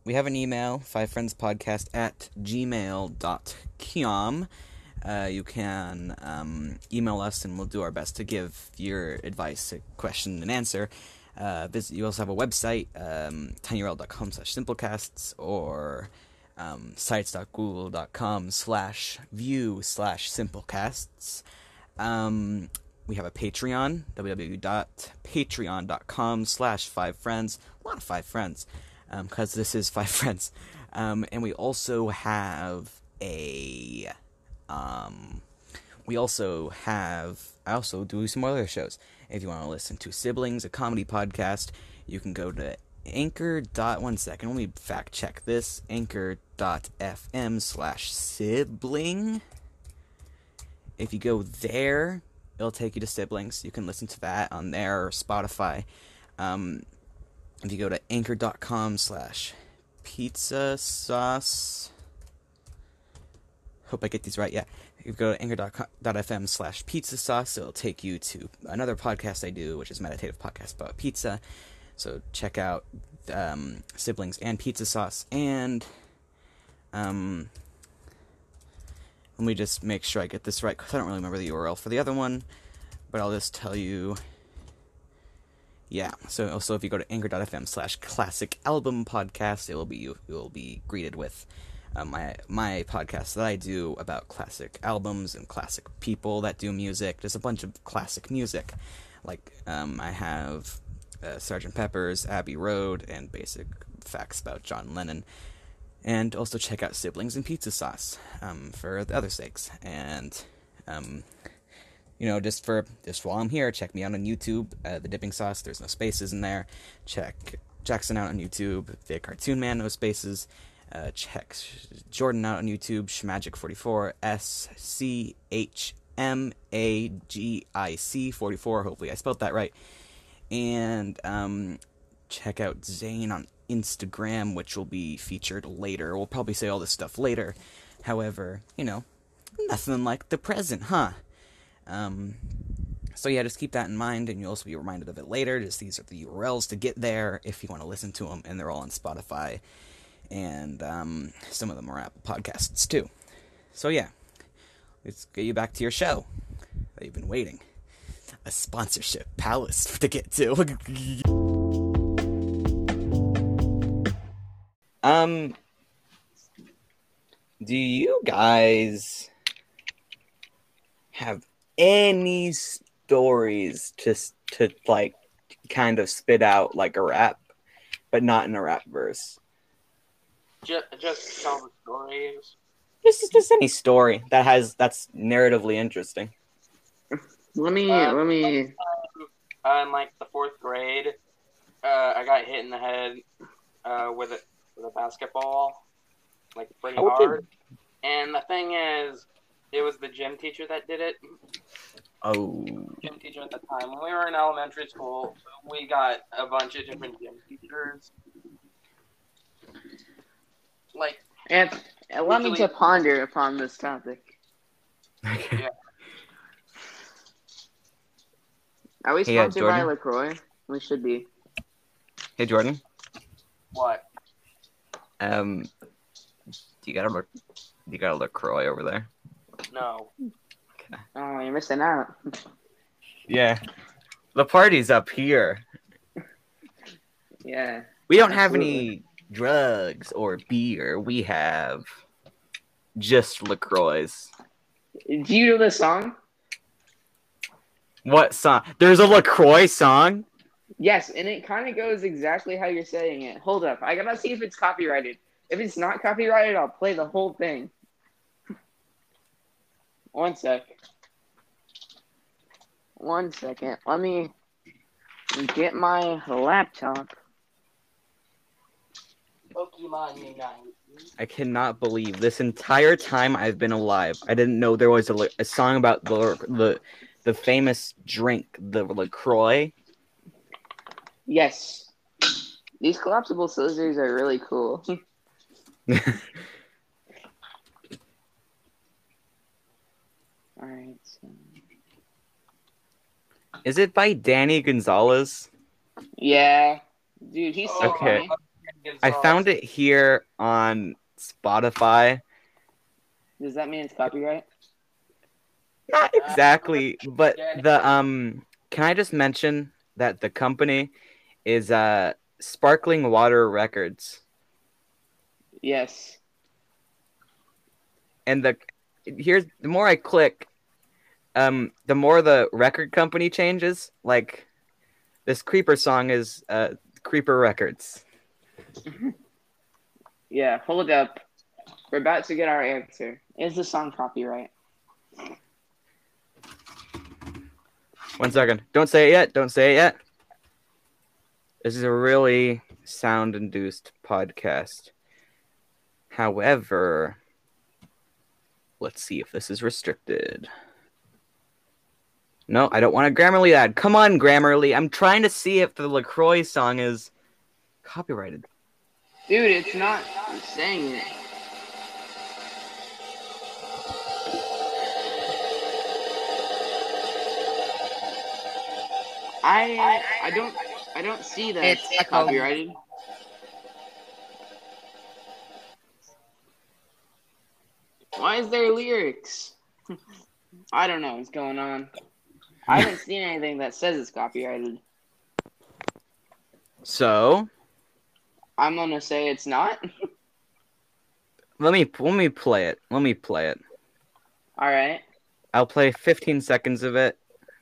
S1: we have an email, fivefriendspodcast at gmail.com. Uh, you can um, email us and we'll do our best to give your advice, a question, and answer. Uh, visit, you also have a website, um, tinyurl.com slash simplecasts, or um, sites.google.com slash view slash simplecasts. Um, we have a Patreon, www.patreon.com slash five friends. A lot of five friends. because this is Five Friends. Um, and we also have a. Um, we also have. I also do some other shows. If you want to listen to Siblings, a comedy podcast, you can go to anchor dot one second let me fact check this anchor dot fm slash sibling if you go there it'll take you to siblings you can listen to that on there or spotify um, if you go to anchor.com slash pizza sauce hope i get these right. Yeah. You go to anchor.fm slash pizza sauce it'll take you to another podcast i do which is meditative podcast about pizza. So check out um, siblings and pizza sauce. And um, let me just make sure I get this right because I don't really remember the URL for the other one, but I'll just tell you. Yeah, so also if you go to anchor.fm slash classic album podcast, it will be you will be greeted with uh, my my podcast that I do about classic albums and classic people that do music. There's a bunch of classic music, like um, I have uh, Sergeant Pepper's, Abbey Road, and basic facts about John Lennon. And also check out Siblings and Pizza Sauce um, for the other sakes. And, um, you know, just for just while I'm here, check me out on YouTube. Uh, the Dipping Sauce, there's no spaces in there. Check Jackson out on YouTube. The Cartoon Man, no spaces. Uh, check Jordan out on YouTube. Schmagic44, S C H M A G I C 44. Hopefully I spelled that right and um, check out Zane on Instagram, which will be featured later. We'll probably say all this stuff later. However, you know, nothing like the present, huh? Um, so yeah, just keep that in mind, and you'll also be reminded of it later. Just these are the URLs to get there if you want to listen to them, and they're all on Spotify, and um, some of them are Apple Podcasts too. So yeah, let's get you back to your show that you've been waiting a sponsorship palace to get to. um, do you guys have any stories just to like kind of spit out like a rap, but not in a rap verse?
S2: Just, just tell the stories.
S1: Just, just any story that has that's narratively interesting.
S4: Let me
S2: Uh,
S4: let me
S2: Uh, in like the fourth grade, uh, I got hit in the head uh, with a with a basketball, like pretty
S1: How
S2: hard. And the thing is, it was the gym teacher that did it.
S1: Oh,
S2: Gym teacher at the time. When we were in elementary school, we got a bunch of different gym teachers. Like,
S4: and allow me to ponder upon this topic.
S1: okay.
S4: Are we
S1: Hey, uh,
S4: sponsored by
S1: Jordan?
S4: Lacroix? We should be.
S1: Hey Jordan,
S2: what?
S1: um, do you got a Lac- do you got a Lacroix over there?
S2: No. Okay.
S4: Oh, you're missing out.
S1: Yeah, the party's up here.
S4: Yeah.
S1: We don't have any drugs or beer. We have just LaCroix.
S4: Do you know the song?
S1: What song? There's a LaCroix song?
S4: Yes, and it kind of goes exactly how you're saying it. Hold up, I gotta see if it's copyrighted. If it's not copyrighted, I'll play the whole thing. One sec. One second. Let me get my laptop.
S2: Pokemon Unite.
S1: I cannot believe this entire time I've been alive. I didn't know there was a, a song about the the the famous drink, the LaCroix.
S4: Yes. These collapsible scissors are really cool. Alright, so.
S1: Is it by Danny Gonzalez?
S4: Yeah. Dude, he's so
S1: Okay.
S4: funny.
S1: I found it here on Spotify.
S4: Does that mean it's copyright?
S1: Not exactly, but the um can I just mention that the company is uh Sparkling Water Records
S4: Yes.
S1: and the here's the more I click um the more the record company changes like this creeper song is uh creeper records
S4: Yeah, hold up. We're about to get our answer. Is the song copyright?
S1: One second. Don't say it yet. Don't say it yet. This is a really sound induced podcast. However, let's see if this is restricted. No, I don't want a Grammarly ad. Come on, Grammarly. I'm trying to see if the LaCroix song is copyrighted.
S4: Dude, it's not I'm saying it. I I don't I don't see that
S3: It's
S4: it's copyrighted. Why is there lyrics? I don't know what's going on. I haven't seen anything that says it's copyrighted.
S1: So
S4: I'm gonna say it's not.
S1: let me let me play it. Let me play it.
S4: All right.
S1: I'll play 15 seconds of it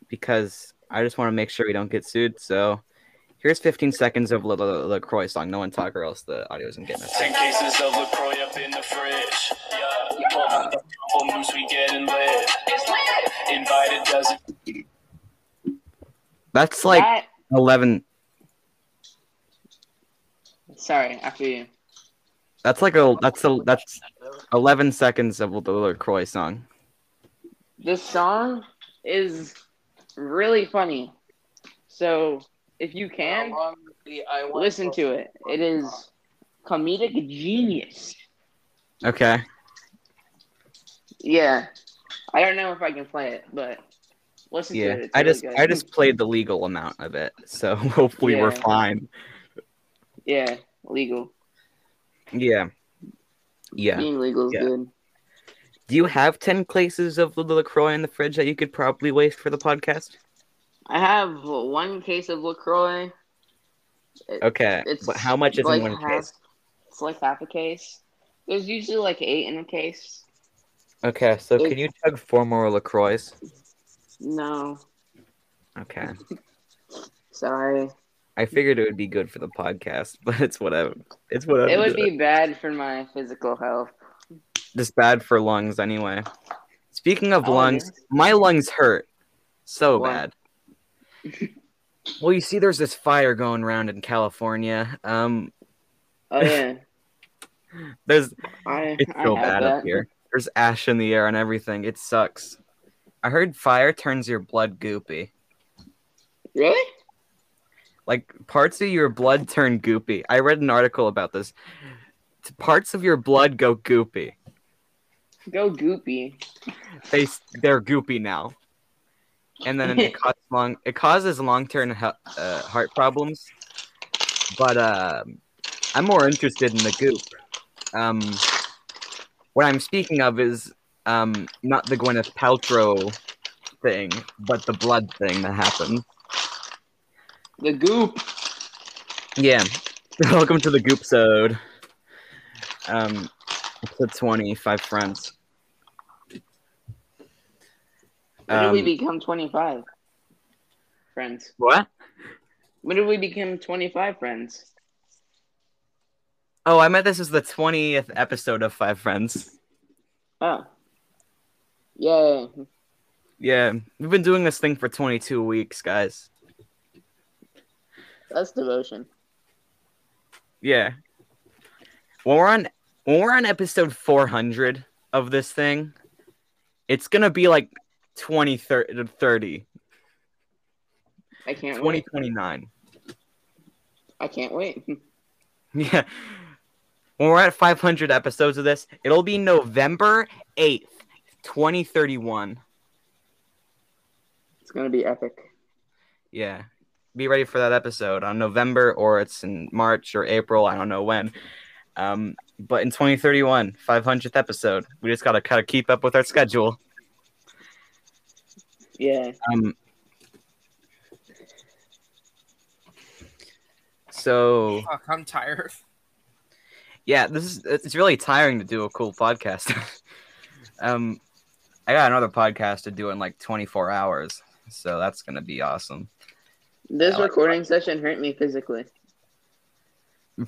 S1: because I just want to make sure we don't get sued. So here's 15 seconds of the La- LaCroix song. No one talk or else the audio isn't getting us.
S5: Ten cases of LaCroix up in the fridge. Yeah. Full moose, we getting lit. Invited doesn't.
S1: That's like
S4: That-
S1: 11.
S4: Sorry, after you.
S1: That's like a that's a that's 11 seconds of the LaCroix song.
S4: This song is really funny. So if you can,
S2: Along with the I Want
S4: listen to it. It is comedic genius.
S1: Okay.
S4: Yeah. I don't know if I can play it, but listen to
S1: Yeah.
S4: it. It's
S1: I
S4: really
S1: just
S4: good.
S1: I just played the legal amount of it. So hopefully we're fine.
S4: Yeah, legal.
S1: Yeah. Yeah.
S4: Being legal is
S1: Yeah.
S4: good.
S1: Do you have 10 cases of the LaCroix in the fridge that you could probably waste for the podcast?
S4: I have one case of LaCroix. It-
S1: Okay.
S4: It's
S1: but how much is
S4: like
S1: in one
S4: half,
S1: case?
S4: It's like half a case. There's usually like eight in a case.
S1: Okay, so
S4: it-
S1: can you chug four more LaCroix?
S4: No,
S1: Okay.
S4: sorry.
S1: I figured it would be good for the podcast, but it's whatever. It's whatever.
S4: It would be bad for my physical health.
S1: just bad for lungs anyway. Speaking of
S4: Oh,
S1: lungs,
S4: yeah?
S1: my lungs hurt so
S4: What?
S1: bad. well, you see, there's this fire going around in California. Um,
S4: Oh yeah,
S1: there's
S4: I
S1: it's so bad
S4: that.
S1: up here. There's ash in the air and everything. It sucks. I heard fire turns your blood goopy.
S4: Really?
S1: Like parts of your blood turn goopy. I read an article about this. Parts of your blood go goopy.
S4: Go goopy.
S1: They they're goopy now. And then it causes long it causes long term uh, heart problems. But um I'm more interested in the goop. Um, what I'm speaking of is um not the Gwyneth Paltrow thing, but the blood thing that happened.
S4: The goop.
S1: Yeah. Welcome to the Goop Sode. Um, episode 20, Five Friends.
S4: When did we
S1: Um,
S4: become twenty five? Friends.
S1: What?
S4: When did we become twenty five friends?
S1: Oh, I meant this is the 20th episode of Five Friends.
S4: Oh. Yay.
S1: Yeah, we've been doing this thing for 22 weeks, guys.
S4: That's devotion.
S1: Yeah. When we're on when we're on episode 400 of this thing, it's going to be like 20 30.
S4: I can't wait.
S1: 2029.
S4: I can't wait.
S1: Yeah. When we're at 500 episodes of this, it'll be November 8th, 2031.
S4: It's gonna be epic.
S1: Yeah. Be ready for that episode on November or it's in March or April. I don't know when. Um, but in 2031, 500th episode. We just got to kind of keep up with our schedule.
S4: Yeah.
S1: Um, so
S3: Fuck, I'm tired.
S1: yeah, this is it's really tiring to do a cool podcast. um, I got another podcast to do in like 24 hours, so that's gonna be awesome.
S4: This
S1: I like
S4: recording session hurt me physically.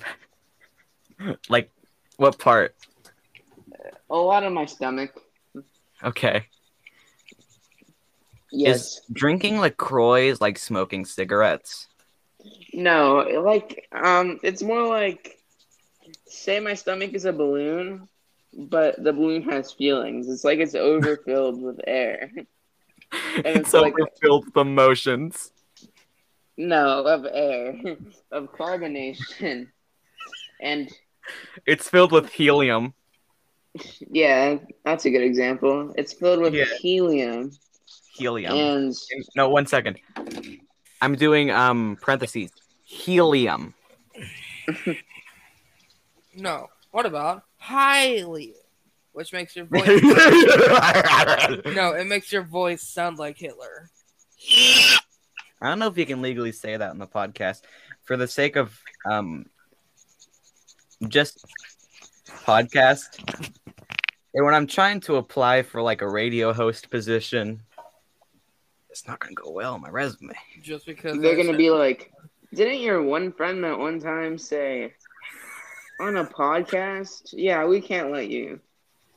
S1: Like, what part?
S4: A lot of my stomach.
S1: Okay.
S4: Yes.
S1: Drinking LaCroix is like smoking cigarettes.
S4: No, like um, it's more like say my stomach is a balloon, but the balloon has feelings. It's like it's overfilled with air.
S1: It's
S4: it's like-
S1: overfilled with emotions.
S4: No, of air, of carbonation, and
S1: It's filled with helium.
S4: yeah, that's a good example. It's filled with
S1: Yeah.
S4: helium
S1: Helium.
S4: and
S1: No, one second. I'm doing um parentheses. Helium.
S3: No. What about highly? Which makes your voice No, it makes your voice sound like Hitler.
S1: Don't know if you can legally say that on the podcast. For the sake of um just podcast. And when I'm trying to apply for like a radio host position, it's not gonna go well on my resume.
S3: Just because
S4: they're gonna be like, didn't your one friend that one time say on a podcast? Yeah, we can't let you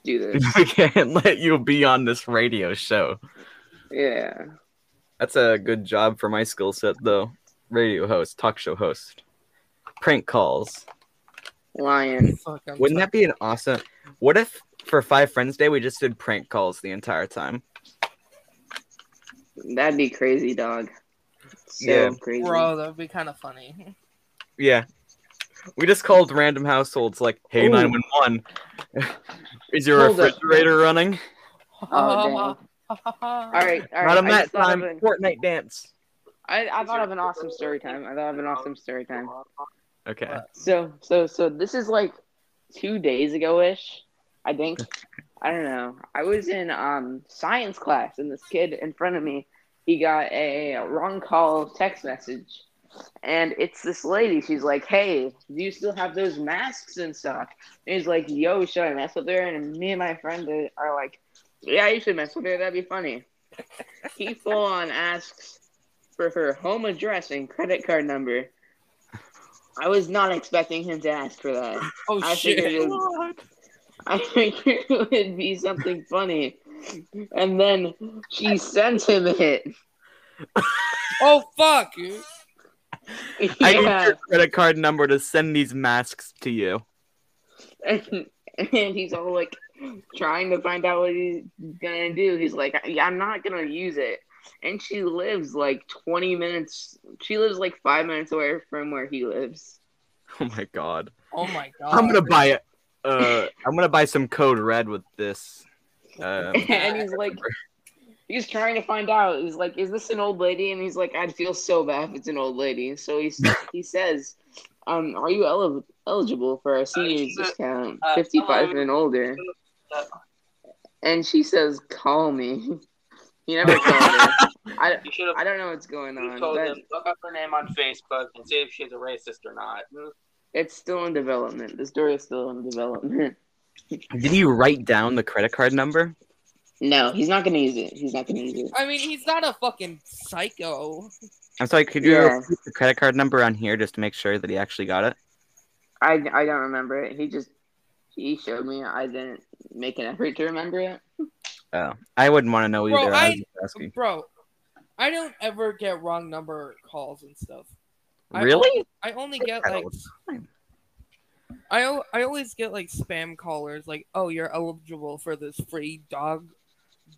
S4: do this.
S1: we can't let you be on this radio show.
S4: yeah.
S1: That's a good job for my skill set, though. Radio host, talk show host, prank calls.
S4: Lion.
S3: Fuck,
S1: Wouldn't
S3: sorry.
S1: that be an awesome? What if for Five Friends Day we just did prank calls the entire time?
S4: That'd be crazy, dog. So
S1: Yeah.
S4: crazy.
S3: Bro, that would be kind of funny.
S1: Yeah, we just called random households like, "Hey,
S4: Ooh.
S1: nine one one, is your
S4: Hold up.
S1: refrigerator running?"
S4: Oh, All right, all right.
S1: Not a
S4: I,
S1: Matt
S4: just
S1: time.
S4: of an-
S1: Fortnite dance.
S4: I, I thought of an awesome story time. I thought of an awesome story time.
S1: Okay.
S4: So, so, so this is like two days ago ish. I think. I don't know. I was in um science class, and this kid in front of me, he got a wrong call text message, and it's this lady. She's like, "Hey, do you still have those masks in stock?" And he's like, "Yo, should I mess with her?" And me and my friend are like, "Yeah, you should mess with her. That'd be funny." he full on asks for her home address and credit card number. I was not expecting him to ask for that.
S3: Oh
S4: I
S3: shit!
S4: figured it was, I figured it would be something funny. And then she sent him it.
S3: Oh fuck!
S1: I need
S4: Yeah.
S1: your credit card number to send these masks to you.
S4: And, and he's all like trying to find out what he's gonna do. He's like, yeah, I'm not gonna use it. And she lives like 20 minutes. She lives like five minutes away from where he lives.
S1: Oh my god.
S3: Oh my god!
S1: I'm gonna buy it. Uh, I'm gonna buy some code red with this. Um,
S4: and he's like, he's trying to find out. He's like, is this an old lady? And he's like, I'd feel so bad if it's an old lady. So he he says, um, are you el- eligible for a seniors
S2: Uh,
S4: discount,
S2: uh,
S4: 55
S2: um,
S4: and older? And she says, call me. He never called her. I,
S2: You should have
S4: I don't know what's going on.
S2: told
S4: That,
S2: them look up her name on Facebook and see if she's a racist or not.
S4: it's still in development. The story is still in development.
S1: did you write down the credit card number?
S4: No, he's not gonna use it. He's not gonna use it.
S3: I mean, he's not a fucking psycho.
S1: I'm sorry. Could you
S4: Yeah.
S1: repeat the credit card number on here just to make sure that he actually got it?
S4: I, I don't remember it. He just he showed me. I didn't make an effort to remember it.
S1: Oh, I wouldn't want to know
S3: Bro,
S1: either. I,
S3: I-
S1: was just asking.
S3: Bro, I don't ever get wrong number calls and stuff. I
S1: Really?
S3: I only get
S1: that
S3: like
S1: all the time.
S3: I I always get like spam callers like, "Oh, you're eligible for this free dog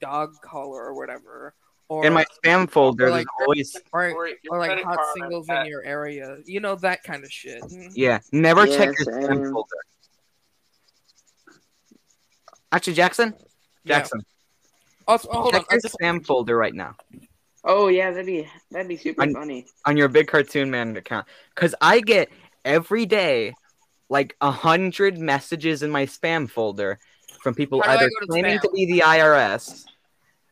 S3: dog collar or whatever." Or
S1: In my spam folder,
S3: or
S1: there's
S3: like-
S1: always
S3: or,
S2: Or
S3: or like hot singles in your area. You know that kind of shit.
S1: yeah. Never check
S4: Yeah,
S1: your
S4: same.
S1: spam folder. Actually, Jackson,
S3: Yeah.
S1: Jackson,
S3: Also, oh, hold
S1: check
S3: on. I
S1: your
S3: just,
S1: spam folder right now
S4: Oh yeah, that'd be that'd be super
S1: I'm-
S4: funny.
S1: on your Big Cartoon Man account, because I get every day like a hundred messages in my spam folder from people
S3: How do I
S1: either
S3: to
S1: claiming
S3: spam?
S1: to be the IRS,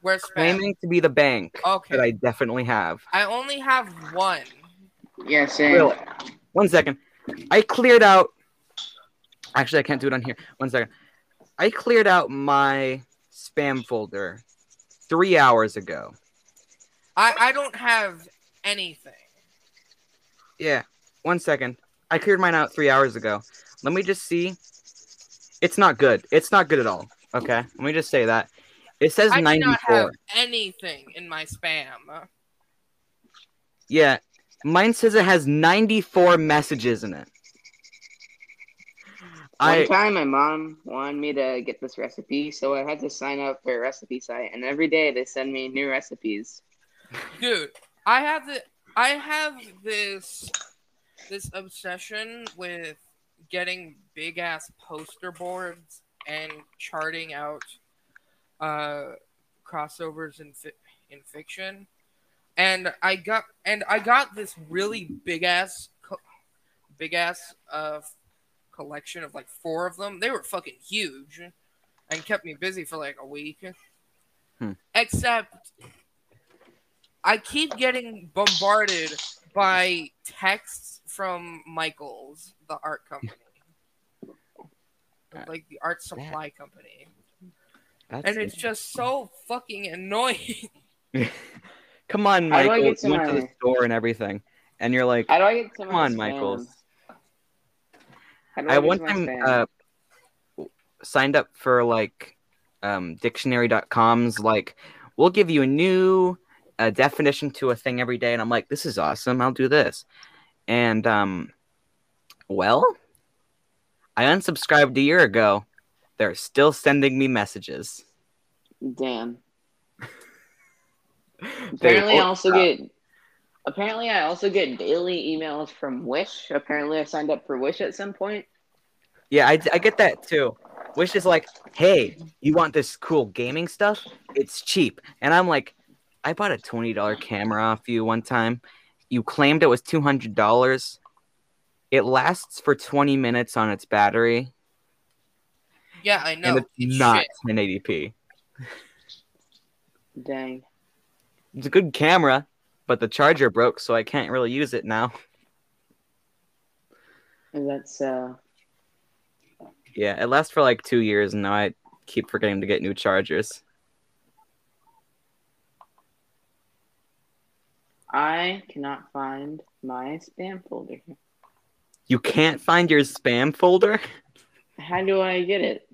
S3: where's spam?
S1: claiming to be the bank
S3: Okay,
S1: that I definitely have.
S3: I only have one.
S4: Yeah, same.
S1: Really? One second. I cleared out. Actually, I can't do it on here. One second. I cleared out my spam folder three hours ago.
S3: I I don't have anything.
S1: Yeah. One second. I cleared mine out three hours ago. let me just see. It's not good. It's not good at all. Okay, let me just say that. It says
S3: I don't have anything in my spam.
S1: Yeah, mine says it has ninety four messages in it.
S4: One
S1: I
S4: time, my mom wanted me to get this recipe, so I had to sign up for a recipe site, and every day they send me new recipes.
S3: Dude, I have the I have this this obsession with getting big ass poster boards and charting out uh crossovers in fi- in fiction. And I got and I got this really big ass co- big ass uh collection of like four of them. They were fucking huge and kept me busy for like a week.
S1: Hmm.
S3: Except I keep getting bombarded by texts from Michaels, the art company, like the art supply company, and it's just so fucking annoying.
S1: come on,
S4: How do I
S1: Michael.
S4: to
S1: You went to the store and everything, and you're like,
S4: How do I get to
S1: come on,
S4: spam?
S1: Michaels. I one time uh, signed up for like um, dictionary.com's like we'll give you a new uh, definition to a thing every day and i'm like this is awesome i'll do this and um well i unsubscribed a year ago they're still sending me messages
S4: Damn. Apparently, I also
S1: stop.
S4: get. Apparently, I also get daily emails from Wish. Apparently, I signed up for Wish at some point.
S1: Yeah, I, I get that too. Wish is like, hey, you want this cool gaming stuff? It's cheap. And I'm like, I bought a $20 camera off you one time. You claimed it was $200. It lasts for 20 minutes on its battery,
S3: yeah, I know.
S1: and it's
S3: it's
S1: not
S3: shit.
S1: 1080p.
S4: Dang.
S1: It's a good camera, but the charger broke, so I can't really use it now.
S4: That's uh.
S1: Yeah, it lasts for like two years, and now I keep forgetting to get new chargers.
S4: I cannot find my spam folder.
S1: You can't find your spam folder?
S4: How do I get it?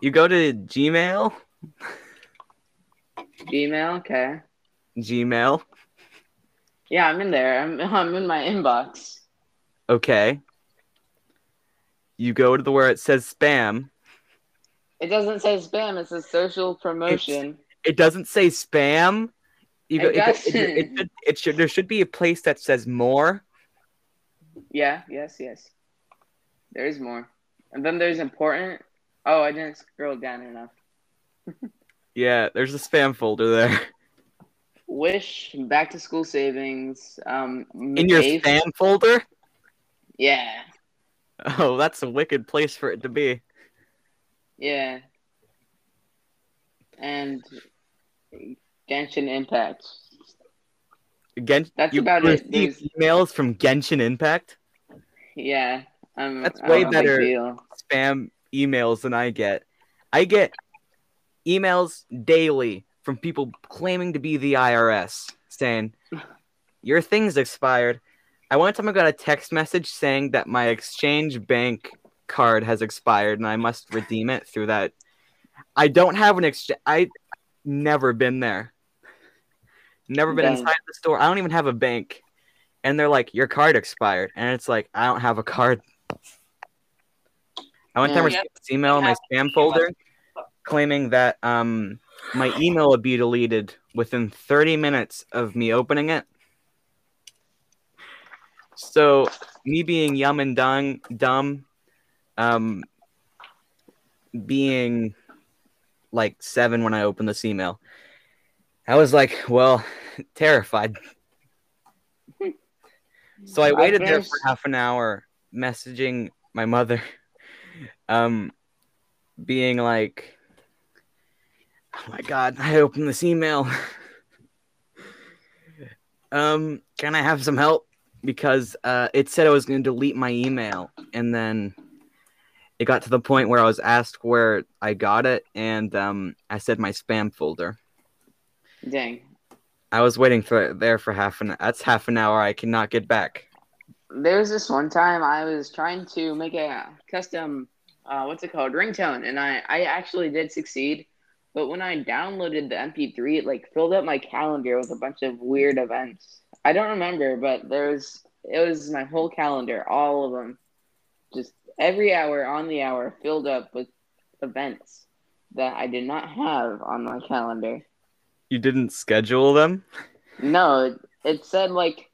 S1: You go to Gmail,
S4: Gmail. Okay.
S1: Gmail,
S4: Yeah, I'm in there. I'm I'm in my inbox.
S1: okay. You go to the where it says spam.
S4: It doesn't say spam. It says social promotion.
S1: It doesn't say spam. You go,
S4: It
S1: it, it, it, it should, it should there should be a place that says more.
S4: Yeah. Yes. Yes. There's more, and then there's important. Oh, I didn't scroll down enough.
S1: Yeah, there's a spam folder there.
S4: Wish back to school savings. Um,
S1: In your
S4: McAfe-
S1: spam folder?
S4: Yeah.
S1: Oh, that's a wicked place for it to be.
S4: Yeah. And Genshin Impact.
S1: Gen-
S4: That's
S1: you
S4: about it.
S1: emails from Genshin Impact
S4: Yeah. Um,
S1: That's way better. spam emails than I get. I get emails daily from people claiming to be the IRS saying your thing's expired. I one time I got a text message saying that my exchange bank card has expired and I must redeem it through that. I don't have an exchange. I never been there. Never been
S4: Dang.
S1: inside the store. I don't even have a bank. And they're like, your card expired. And it's like, I don't have a card. I one time
S4: Yeah.
S1: received this email in my spam folder claiming that um my email would be deleted within 30 minutes of me opening it. So me being yum and dung, dumb, um, being like seven when I opened this email, I was like, well, terrified. So I
S4: I
S1: waited there for half an hour, messaging my mother, um, being like, "Oh my god, I opened this email. um, can I have some help?" Because uh, it said I was going to delete my email, and then it got to the point where I was asked where I got it, and um, I said my spam folder.
S4: Dang.
S1: I was waiting for there for half an. That's half an hour I cannot get back.
S4: there was this one time I was trying to make a custom, uh, what's it called, ringtone, and I I actually did succeed. But when I downloaded the MP3, it like filled up my calendar with a bunch of weird events. I don't remember, but there was it was my whole calendar, all of them, just every hour on the hour filled up with events that I did not have on my calendar.
S1: You didn't schedule them?
S4: No, it, it said like,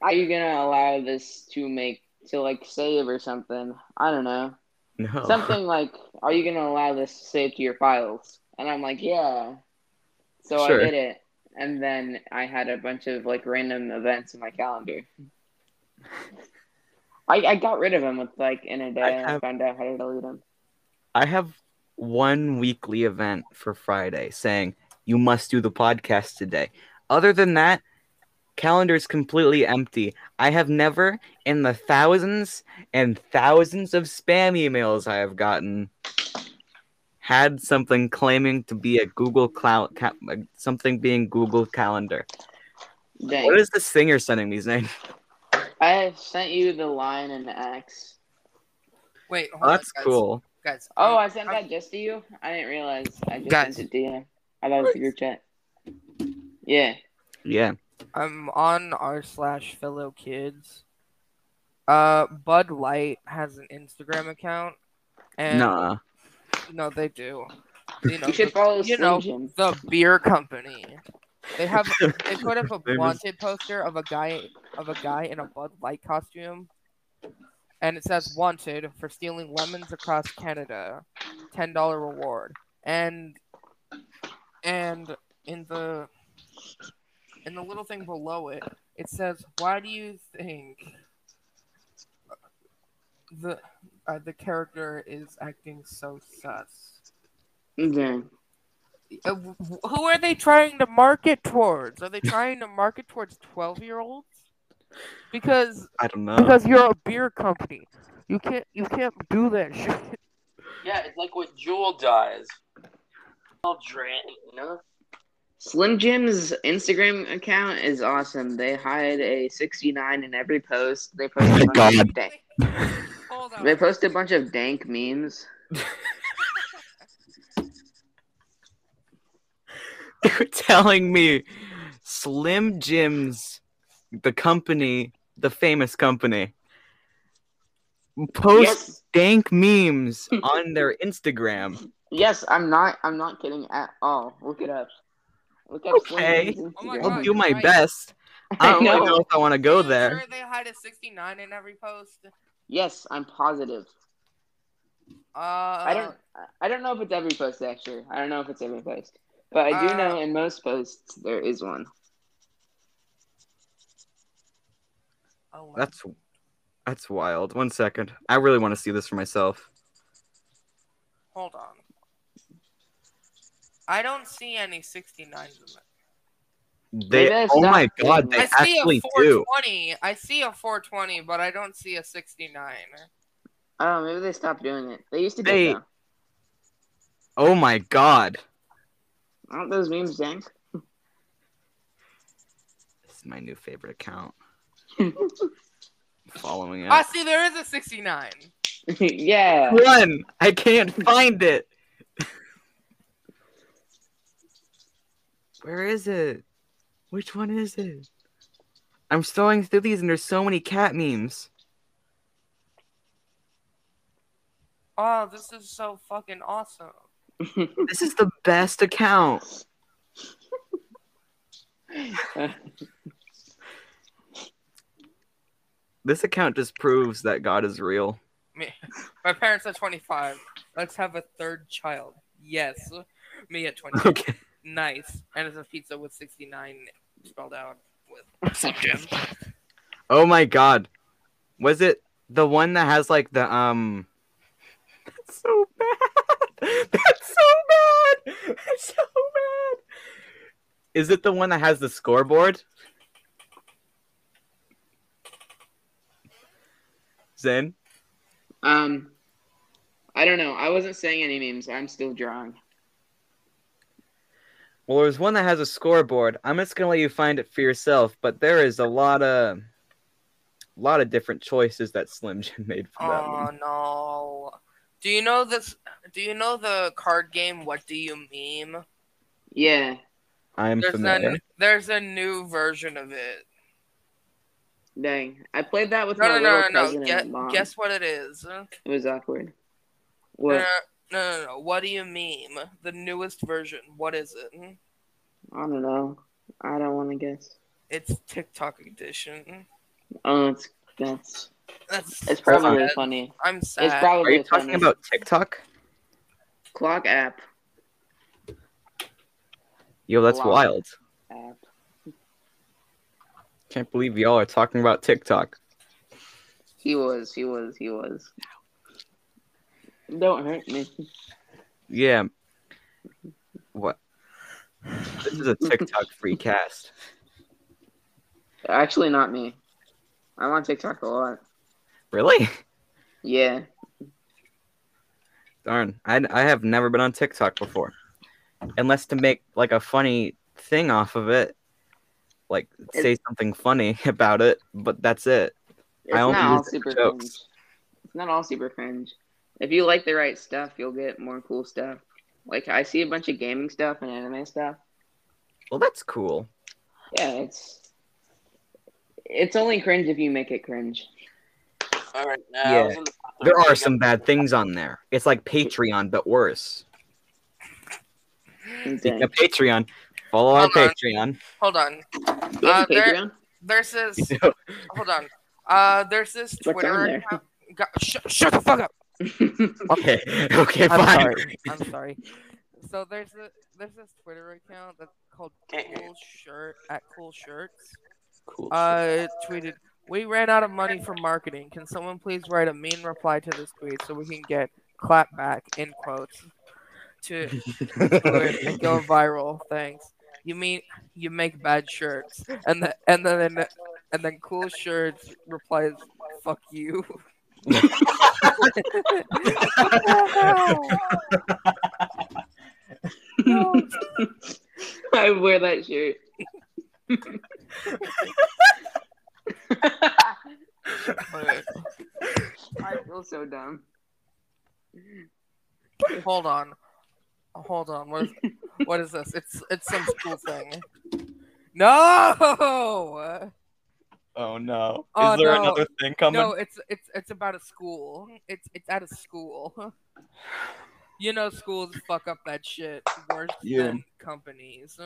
S4: are you gonna allow this to make to like save or something? I don't know.
S1: No.
S4: Something like, are you gonna allow this to save to your files? And I'm like, yeah. So
S1: Sure.
S4: I did it, and then I had a bunch of like random events in my calendar. I, I got rid of them with like in a day,
S1: I
S4: and I found out how to delete them.
S1: I have one weekly event for Friday saying you must do the podcast today. Other than that, calendar is completely empty. I have never, in the thousands and thousands of spam emails I have gotten, had something claiming to be a Google Cloud, ca- something being Google Calendar.
S4: Dang.
S1: What is you're sending these names?
S4: I sent you the line and the X.
S3: Wait, hold
S1: Oh,
S3: on,
S1: that's
S3: guys.
S1: cool.
S3: Guys.
S4: Oh,
S3: um,
S4: I sent
S3: I'm-
S4: that just to you. I didn't realize. I just
S3: Guys.
S4: sent it to you. I thought it was the group chat. Yeah.
S1: Yeah.
S3: I'm on r slash fellow kids. Uh, Bud Light has an Instagram account, and
S1: Nah.
S3: No, they do. You know,
S4: You should
S3: the,
S4: follow
S3: you know,
S4: Jim.
S3: the beer company. They have they put up a wanted poster of a guy of a guy in a Bud Light costume, and it says "wanted for stealing lemons across Canada, ten dollar reward." And and in the in the little thing below it, it says, "Why do you think the uh, the character is acting so sus?"
S4: Okay.
S3: Uh, who are they trying to market towards? Are they trying to market towards twelve year olds? Because
S1: I don't know.
S3: because you're a beer company, you can't you can't do that shit.
S2: Yeah, it's like what Juul does. All drain, you know?
S4: Slim Jim's Instagram account is awesome. They hide a 69 in every post. They post
S1: Oh
S4: a
S1: my
S4: bunch
S1: God.
S4: Of dank,
S3: Hold on.
S4: they post a bunch of dank memes.
S1: You're telling me Slim Jim's, the company, the famous company, post
S4: Yes,
S1: dank memes on their Instagram.
S4: yes, I'm not. I'm not kidding at all. Look it up. Look up
S1: Okay.
S4: Slim Jim's
S3: Oh.
S1: I'll do my
S3: right.
S1: best. I don't really
S4: know.
S1: know if I want to go there.
S3: Sure they hide a sixty nine in every post.
S4: Yes, I'm positive.
S3: Uh,
S4: I don't. I don't know if it's every post actually. I don't know if it's every post, but I do
S3: Uh,
S4: know in most posts there is one.
S3: Oh,
S1: That's that's wild. One second. I really want to see this for myself.
S3: hold on. I don't see any 69s in there.
S1: They,
S4: Maybe I
S1: oh my god, they
S3: I
S4: that.
S3: see
S1: actually
S3: a
S1: do.
S3: 420. I see a 420, but I don't see a 69.
S4: Oh, maybe they stopped doing it. They used to do
S1: They-
S4: it.
S1: Oh my god.
S4: Aren't those memes dank?
S1: This is my new favorite account. Following it.
S3: Ah, see, there is a 69.
S4: yeah.
S1: One. I can't find it. Where is it? Which one is it? I'm scrolling through these and there's so many cat memes.
S3: Oh, this is so fucking awesome.
S1: This is the best account. This account just proves that God is real.
S3: Me, my parents are 25. Let's have a third child. Yes. Me at 20.
S1: Okay.
S3: Nice. And it's a pizza with 69 spelled out with Slim Jim.
S1: Oh my god. Was it the one that has like the um That's so bad. That's so bad. That's so bad. Is it the one that has the scoreboard? Zen?
S4: um, I don't know. I wasn't saying any memes. I'm still drawing.
S1: Well, there's one that has a scoreboard. I'm just gonna let you find it for yourself, but there is a lot of a lot of different choices that Slim Jim made for that
S3: Oh
S1: one.
S3: no. Do you know this? Do you know the card game? What do you meme?
S4: Yeah.
S1: I am
S3: There's
S1: familiar.
S3: a there's a new version of it.
S4: Dang. I played that with
S3: No,
S4: my
S3: no, no,
S4: little
S3: no,
S4: cousin
S3: no.
S4: and
S3: Guess,
S4: mom.
S3: guess what it is.
S4: It was awkward.
S3: No,
S4: What?
S3: No, no, no. What do you mean? The newest version. What is it?
S4: I don't know. I don't want to guess.
S3: It's TikTok edition.
S4: Oh, it's that's
S3: That's
S4: it's probably
S3: sad.
S4: funny.
S3: I'm
S4: It's
S3: sad.
S1: Are
S4: probably
S1: you talking
S4: funny.
S1: about TikTok?
S4: clock app.
S1: Yo, that's
S4: Wow.
S1: wild.
S4: App.
S1: Can't believe y'all are talking about TikTok.
S4: He was. He was. He was. Don't hurt me.
S1: Yeah. What? This is a TikTok free cast.
S4: Actually, not me. I'm on TikTok a lot.
S1: Really?
S4: Yeah.
S1: Darn. I, I have never been on TikTok before. Unless to make like a funny thing off of it. Like say something funny about it, but that's it.
S4: It's
S1: I only
S4: not all super
S1: jokes.
S4: cringe. It's not all super cringe. If you like the right stuff, you'll get more cool stuff. Like I see a bunch of gaming stuff and anime stuff.
S1: Well, that's cool.
S4: Yeah, it's it's only cringe if you make it cringe.
S2: All right, now
S1: Yeah.
S2: I was in the
S1: There are some bad things on there. It's like Patreon, but worse. Speaking of Patreon, follow our
S3: on.
S1: Patreon.
S3: Hold on. Uh, there-
S4: Patreon?
S3: There's this. Hold on. Uh, there's this
S4: What's on
S3: Twitter
S4: there?
S3: account. Go- sh- shut the fuck up.
S1: Okay, okay,
S3: I'm
S1: fine.
S3: sorry. I'm sorry. So there's a there's this Twitter account that's called Cool Shirt at Cool Shirts.
S1: Cool.
S3: Uh, tweeted, "We ran out of money for marketing. Can someone please write a mean reply to this tweet so we can get clap back in quotes to, to and go viral? Thanks. You mean you make bad shirts?" And the, and then and then Cool Shirts replies, "Fuck you."
S4: I wear that shirt. I feel so dumb.
S3: Hold on. Hold on. What is, what is this? It's it's some school thing. No.
S1: Oh no! Is
S3: Oh,
S1: there
S3: no.
S1: another thing coming?
S3: No, it's it's it's about a school. It's it's at a school. You know, schools fuck up that shit worse
S1: Yeah.
S3: than companies.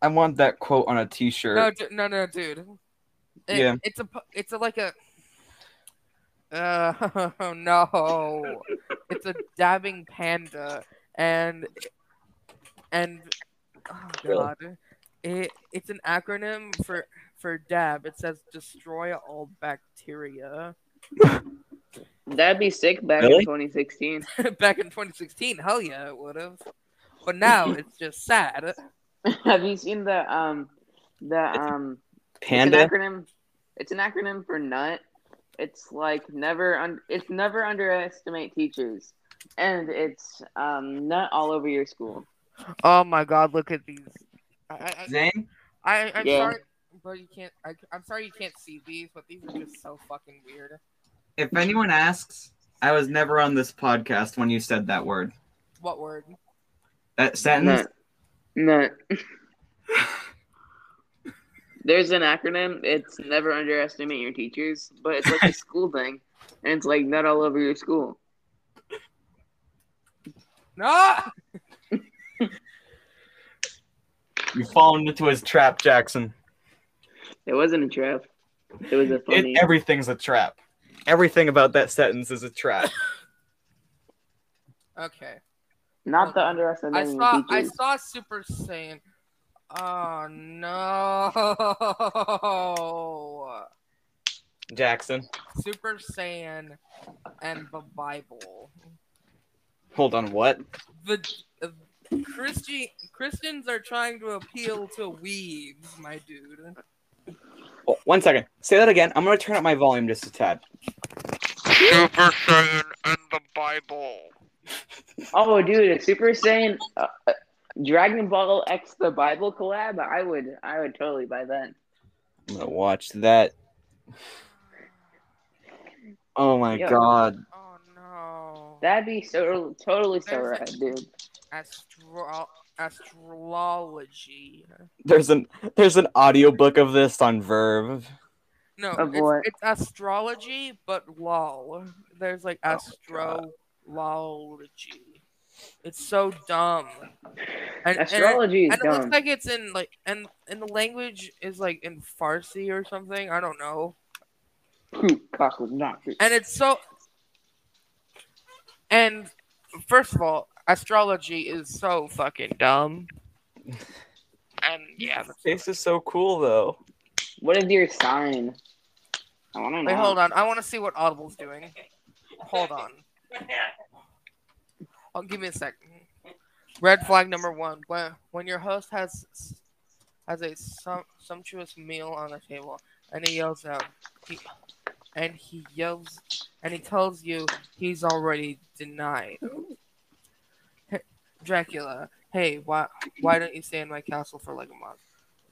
S1: I want that quote on a T-shirt.
S3: No, du- no, no, dude. It-
S1: Yeah.
S3: It's a it's a like a. Uh, no, it's a dabbing panda, and and oh
S1: Really?
S3: god, it it's an acronym for for dab. It says destroy all bacteria.
S4: That'd be sick back
S1: Really?
S4: in 2016.
S3: Back in 2016, hell yeah, it would have. But now it's just sad.
S4: Have you seen the um the um
S1: Panda.
S4: It's an acronym. It's an acronym for nut. It's like never un- it's never underestimate teachers, and it's um nut all over your school.
S3: Oh my god, look at these. I, I,
S1: Zane.
S3: I, I'm
S4: Yeah.
S3: sorry, but you can't. I, I'm sorry you can't see these, but these are just so fucking weird.
S1: If anyone asks, I was never on this podcast when you said that word.
S3: What word?
S1: That sentence.
S4: Nut. Nut. There's an acronym. It's never underestimate your teachers, but it's like a school thing, and it's like nut all over your school.
S3: No.
S1: You've fallen into his trap, Jackson.
S4: It wasn't a trap. It was a
S1: It,
S4: funny.
S1: everything's a trap. Everything about that sentence is a trap.
S3: Okay.
S4: not the
S3: I
S4: underestimating
S3: saw.
S4: your
S3: I saw Super Saiyan. Oh no.
S1: Jackson.
S3: Super Saiyan and the Bible.
S1: Hold on, what?
S3: The uh, Christian Christians are trying to appeal to weebs, my dude.
S1: Oh, one second. Say that again. I'm gonna turn up my volume just a tad.
S3: Super Saiyan and the Bible.
S4: Oh, dude, a Super Saiyan, uh, uh, Dragon Ball X the Bible collab. I would, I would totally buy that.
S1: I'm gonna watch that. Oh my
S4: Yeah.
S1: god.
S3: Oh no.
S4: That'd be so totally so
S3: There's a-
S4: rad, dude.
S3: Astro- astrology.
S1: There's an there's an audiobook of this on Verve.
S3: No,
S4: Of
S3: it's,
S4: what?
S3: it's astrology, but lol. There's like
S1: Oh,
S3: astrology. It's so dumb. And, and it-
S4: Astrology is
S3: and it looks
S4: dumb.
S3: like it's in like and and the language is like in Farsi or something. I don't know.
S4: Poop cock was not.
S3: And it's so and first of all, astrology is so fucking dumb. And yeah, that's
S1: This is so cool though.
S4: What is your sign? I want to know.
S3: Wait, hold on. I want to see what Audible's doing. Hold on. Oh, give me a second. Red flag number one: when when your host has has a sum, sumptuous meal on the table, and he yells out, he, and he yells, and he tells you he's already denied. Hey, Dracula, hey, why why don't you stay in my castle for like a month?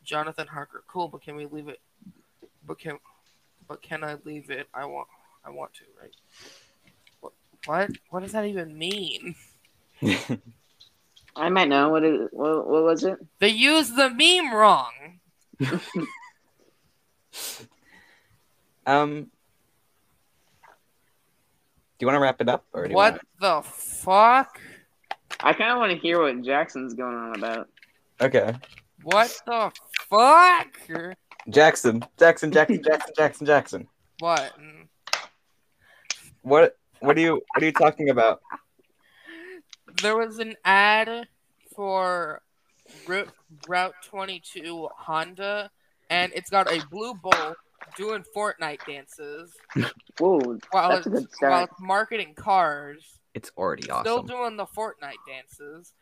S3: Jonathan Harker, cool, but can we leave it? But can but can I leave it? I want I want to, right? What what, what does that even mean?
S4: I might know. What is what, what was it?
S3: They used the meme wrong.
S1: Um Do you want to wrap it up or do you
S3: What the fuck?
S4: I kind of want to hear what Jackson's going on about.
S1: Okay.
S3: What the fuck?
S1: Jackson. Jackson, Jackson, Jackson, Jackson, Jackson.
S3: What?
S1: What what are you what are you talking about?
S3: There was an ad for Route Route 22 Honda, and it's got a blue bull doing Fortnite dances
S4: Whoa,
S3: while
S4: that's a
S3: it's,
S4: good start.
S3: while it's marketing cars.
S1: It's already
S3: Still
S1: awesome.
S3: Still doing the Fortnite dances.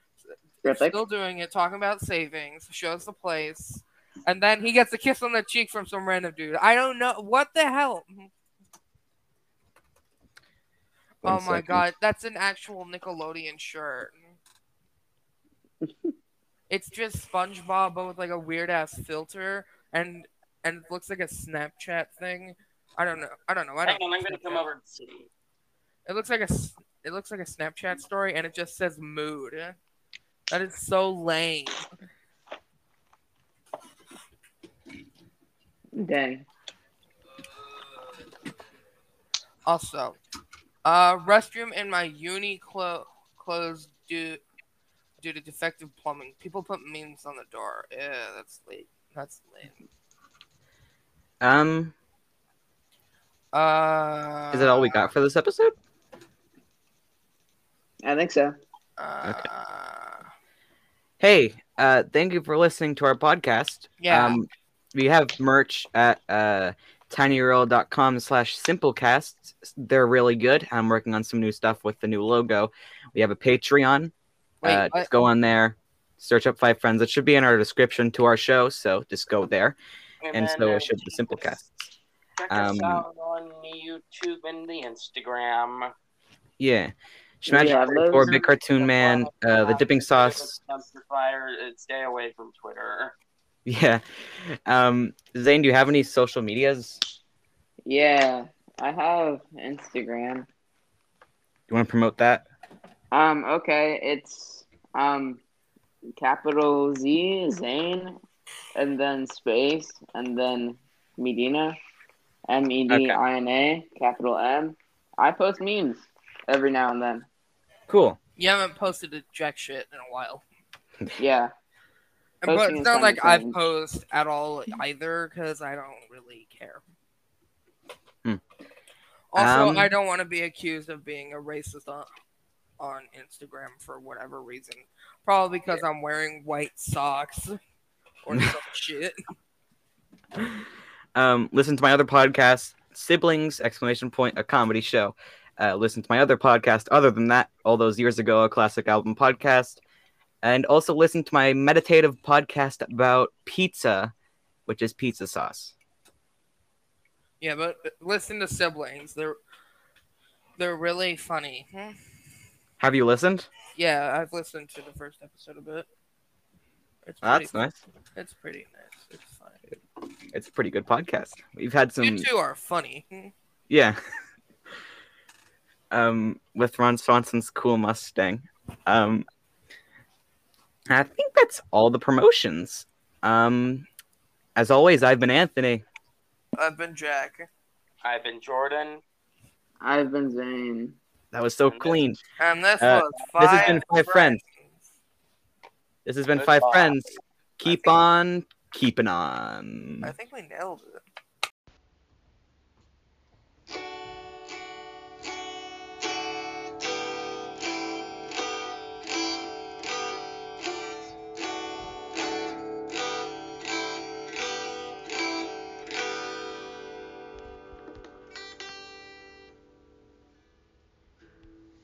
S4: Terrific.
S3: Still doing it, talking about savings, shows the place, and then he gets a kiss on the cheek from some random dude. I don't know what the hell.
S1: One
S3: oh my god, that's an actual Nickelodeon shirt. it's just SpongeBob, but with like a weird ass filter, and and it looks like a Snapchat thing. I don't know. I don't know. I
S2: Hang
S3: don't.
S2: on, I'm gonna come over and see.
S3: It looks like a s- it looks like a Snapchat story, and it just says mood. That is so lame.
S4: Dang.
S3: Also, uh, restroom in my uni clo- closed due due to defective plumbing. People put memes on the door. Yeah, that's late. That's lame.
S1: Um
S3: Uh,
S1: is that all we got for this episode?
S4: I think so.
S3: Uh,
S1: Hey, uh thank you for listening to our podcast.
S3: Yeah.
S1: Um we have merch at uh tinyurl.com slash simplecast. They're really good. I'm working on some new stuff with the new logo. We have a Patreon.
S3: Wait,
S1: uh, just go on there, search up Five Friends. It should be in our description to our show, so just go there. And
S2: then,
S1: so it should the Simplecast.
S2: Check us
S1: Um,
S2: out on the YouTube and the Instagram.
S1: Yeah.
S4: Yeah,
S1: Schmagic or Big Cartoon Man, uh, the Dipping Sauce.
S2: Dumpster fire. Stay away from Twitter.
S1: Yeah. Um, Zane, do you have any social medias?
S4: Yeah, I have Instagram.
S1: You want to promote that?
S4: Um, okay, it's um capital Z Zane and then space and then Medina. M E D I N A capital M. I post memes every now and then.
S1: Cool.
S3: you haven't posted a jack shit in a while.
S4: Yeah.
S3: but
S4: Posting
S3: it's not
S4: kinda
S3: like I've posted at all either because I don't really care.
S1: Hmm.
S3: Also,
S1: Um,
S3: I don't want to be accused of being a racist on, on Instagram for whatever reason. Probably because I'm wearing white socks or some shit.
S1: Um, listen to my other podcast, Siblings! Exclamation point, a comedy show. Uh, listen to my other podcast. Other than that, all those years ago, a classic album podcast, and also listen to my meditative podcast about pizza, which is pizza sauce.
S3: Yeah, but listen to siblings. They're they're really funny. Hmm?
S1: Have you listened?
S3: Yeah, I've listened to the first episode a bit. It's pretty,
S1: That's nice.
S3: It's pretty nice. It's fine.
S1: It's a pretty good podcast. We've had some,
S3: You two are funny. Hmm?
S1: yeah. um, with Ron Swanson's cool Mustang. Um, I think that's all the promotions. Um, as always, I've been Anthony.
S3: I've been Jack.
S2: I've been Jordan.
S4: I've been Zane.
S1: That was so
S2: And this-
S1: clean.
S3: And this
S1: Uh,
S3: was
S1: this has been Five Friends. This has been
S2: Good
S1: Five
S2: bye.
S1: Friends. Keep
S3: think-
S1: on keeping on.
S3: I think we nailed it.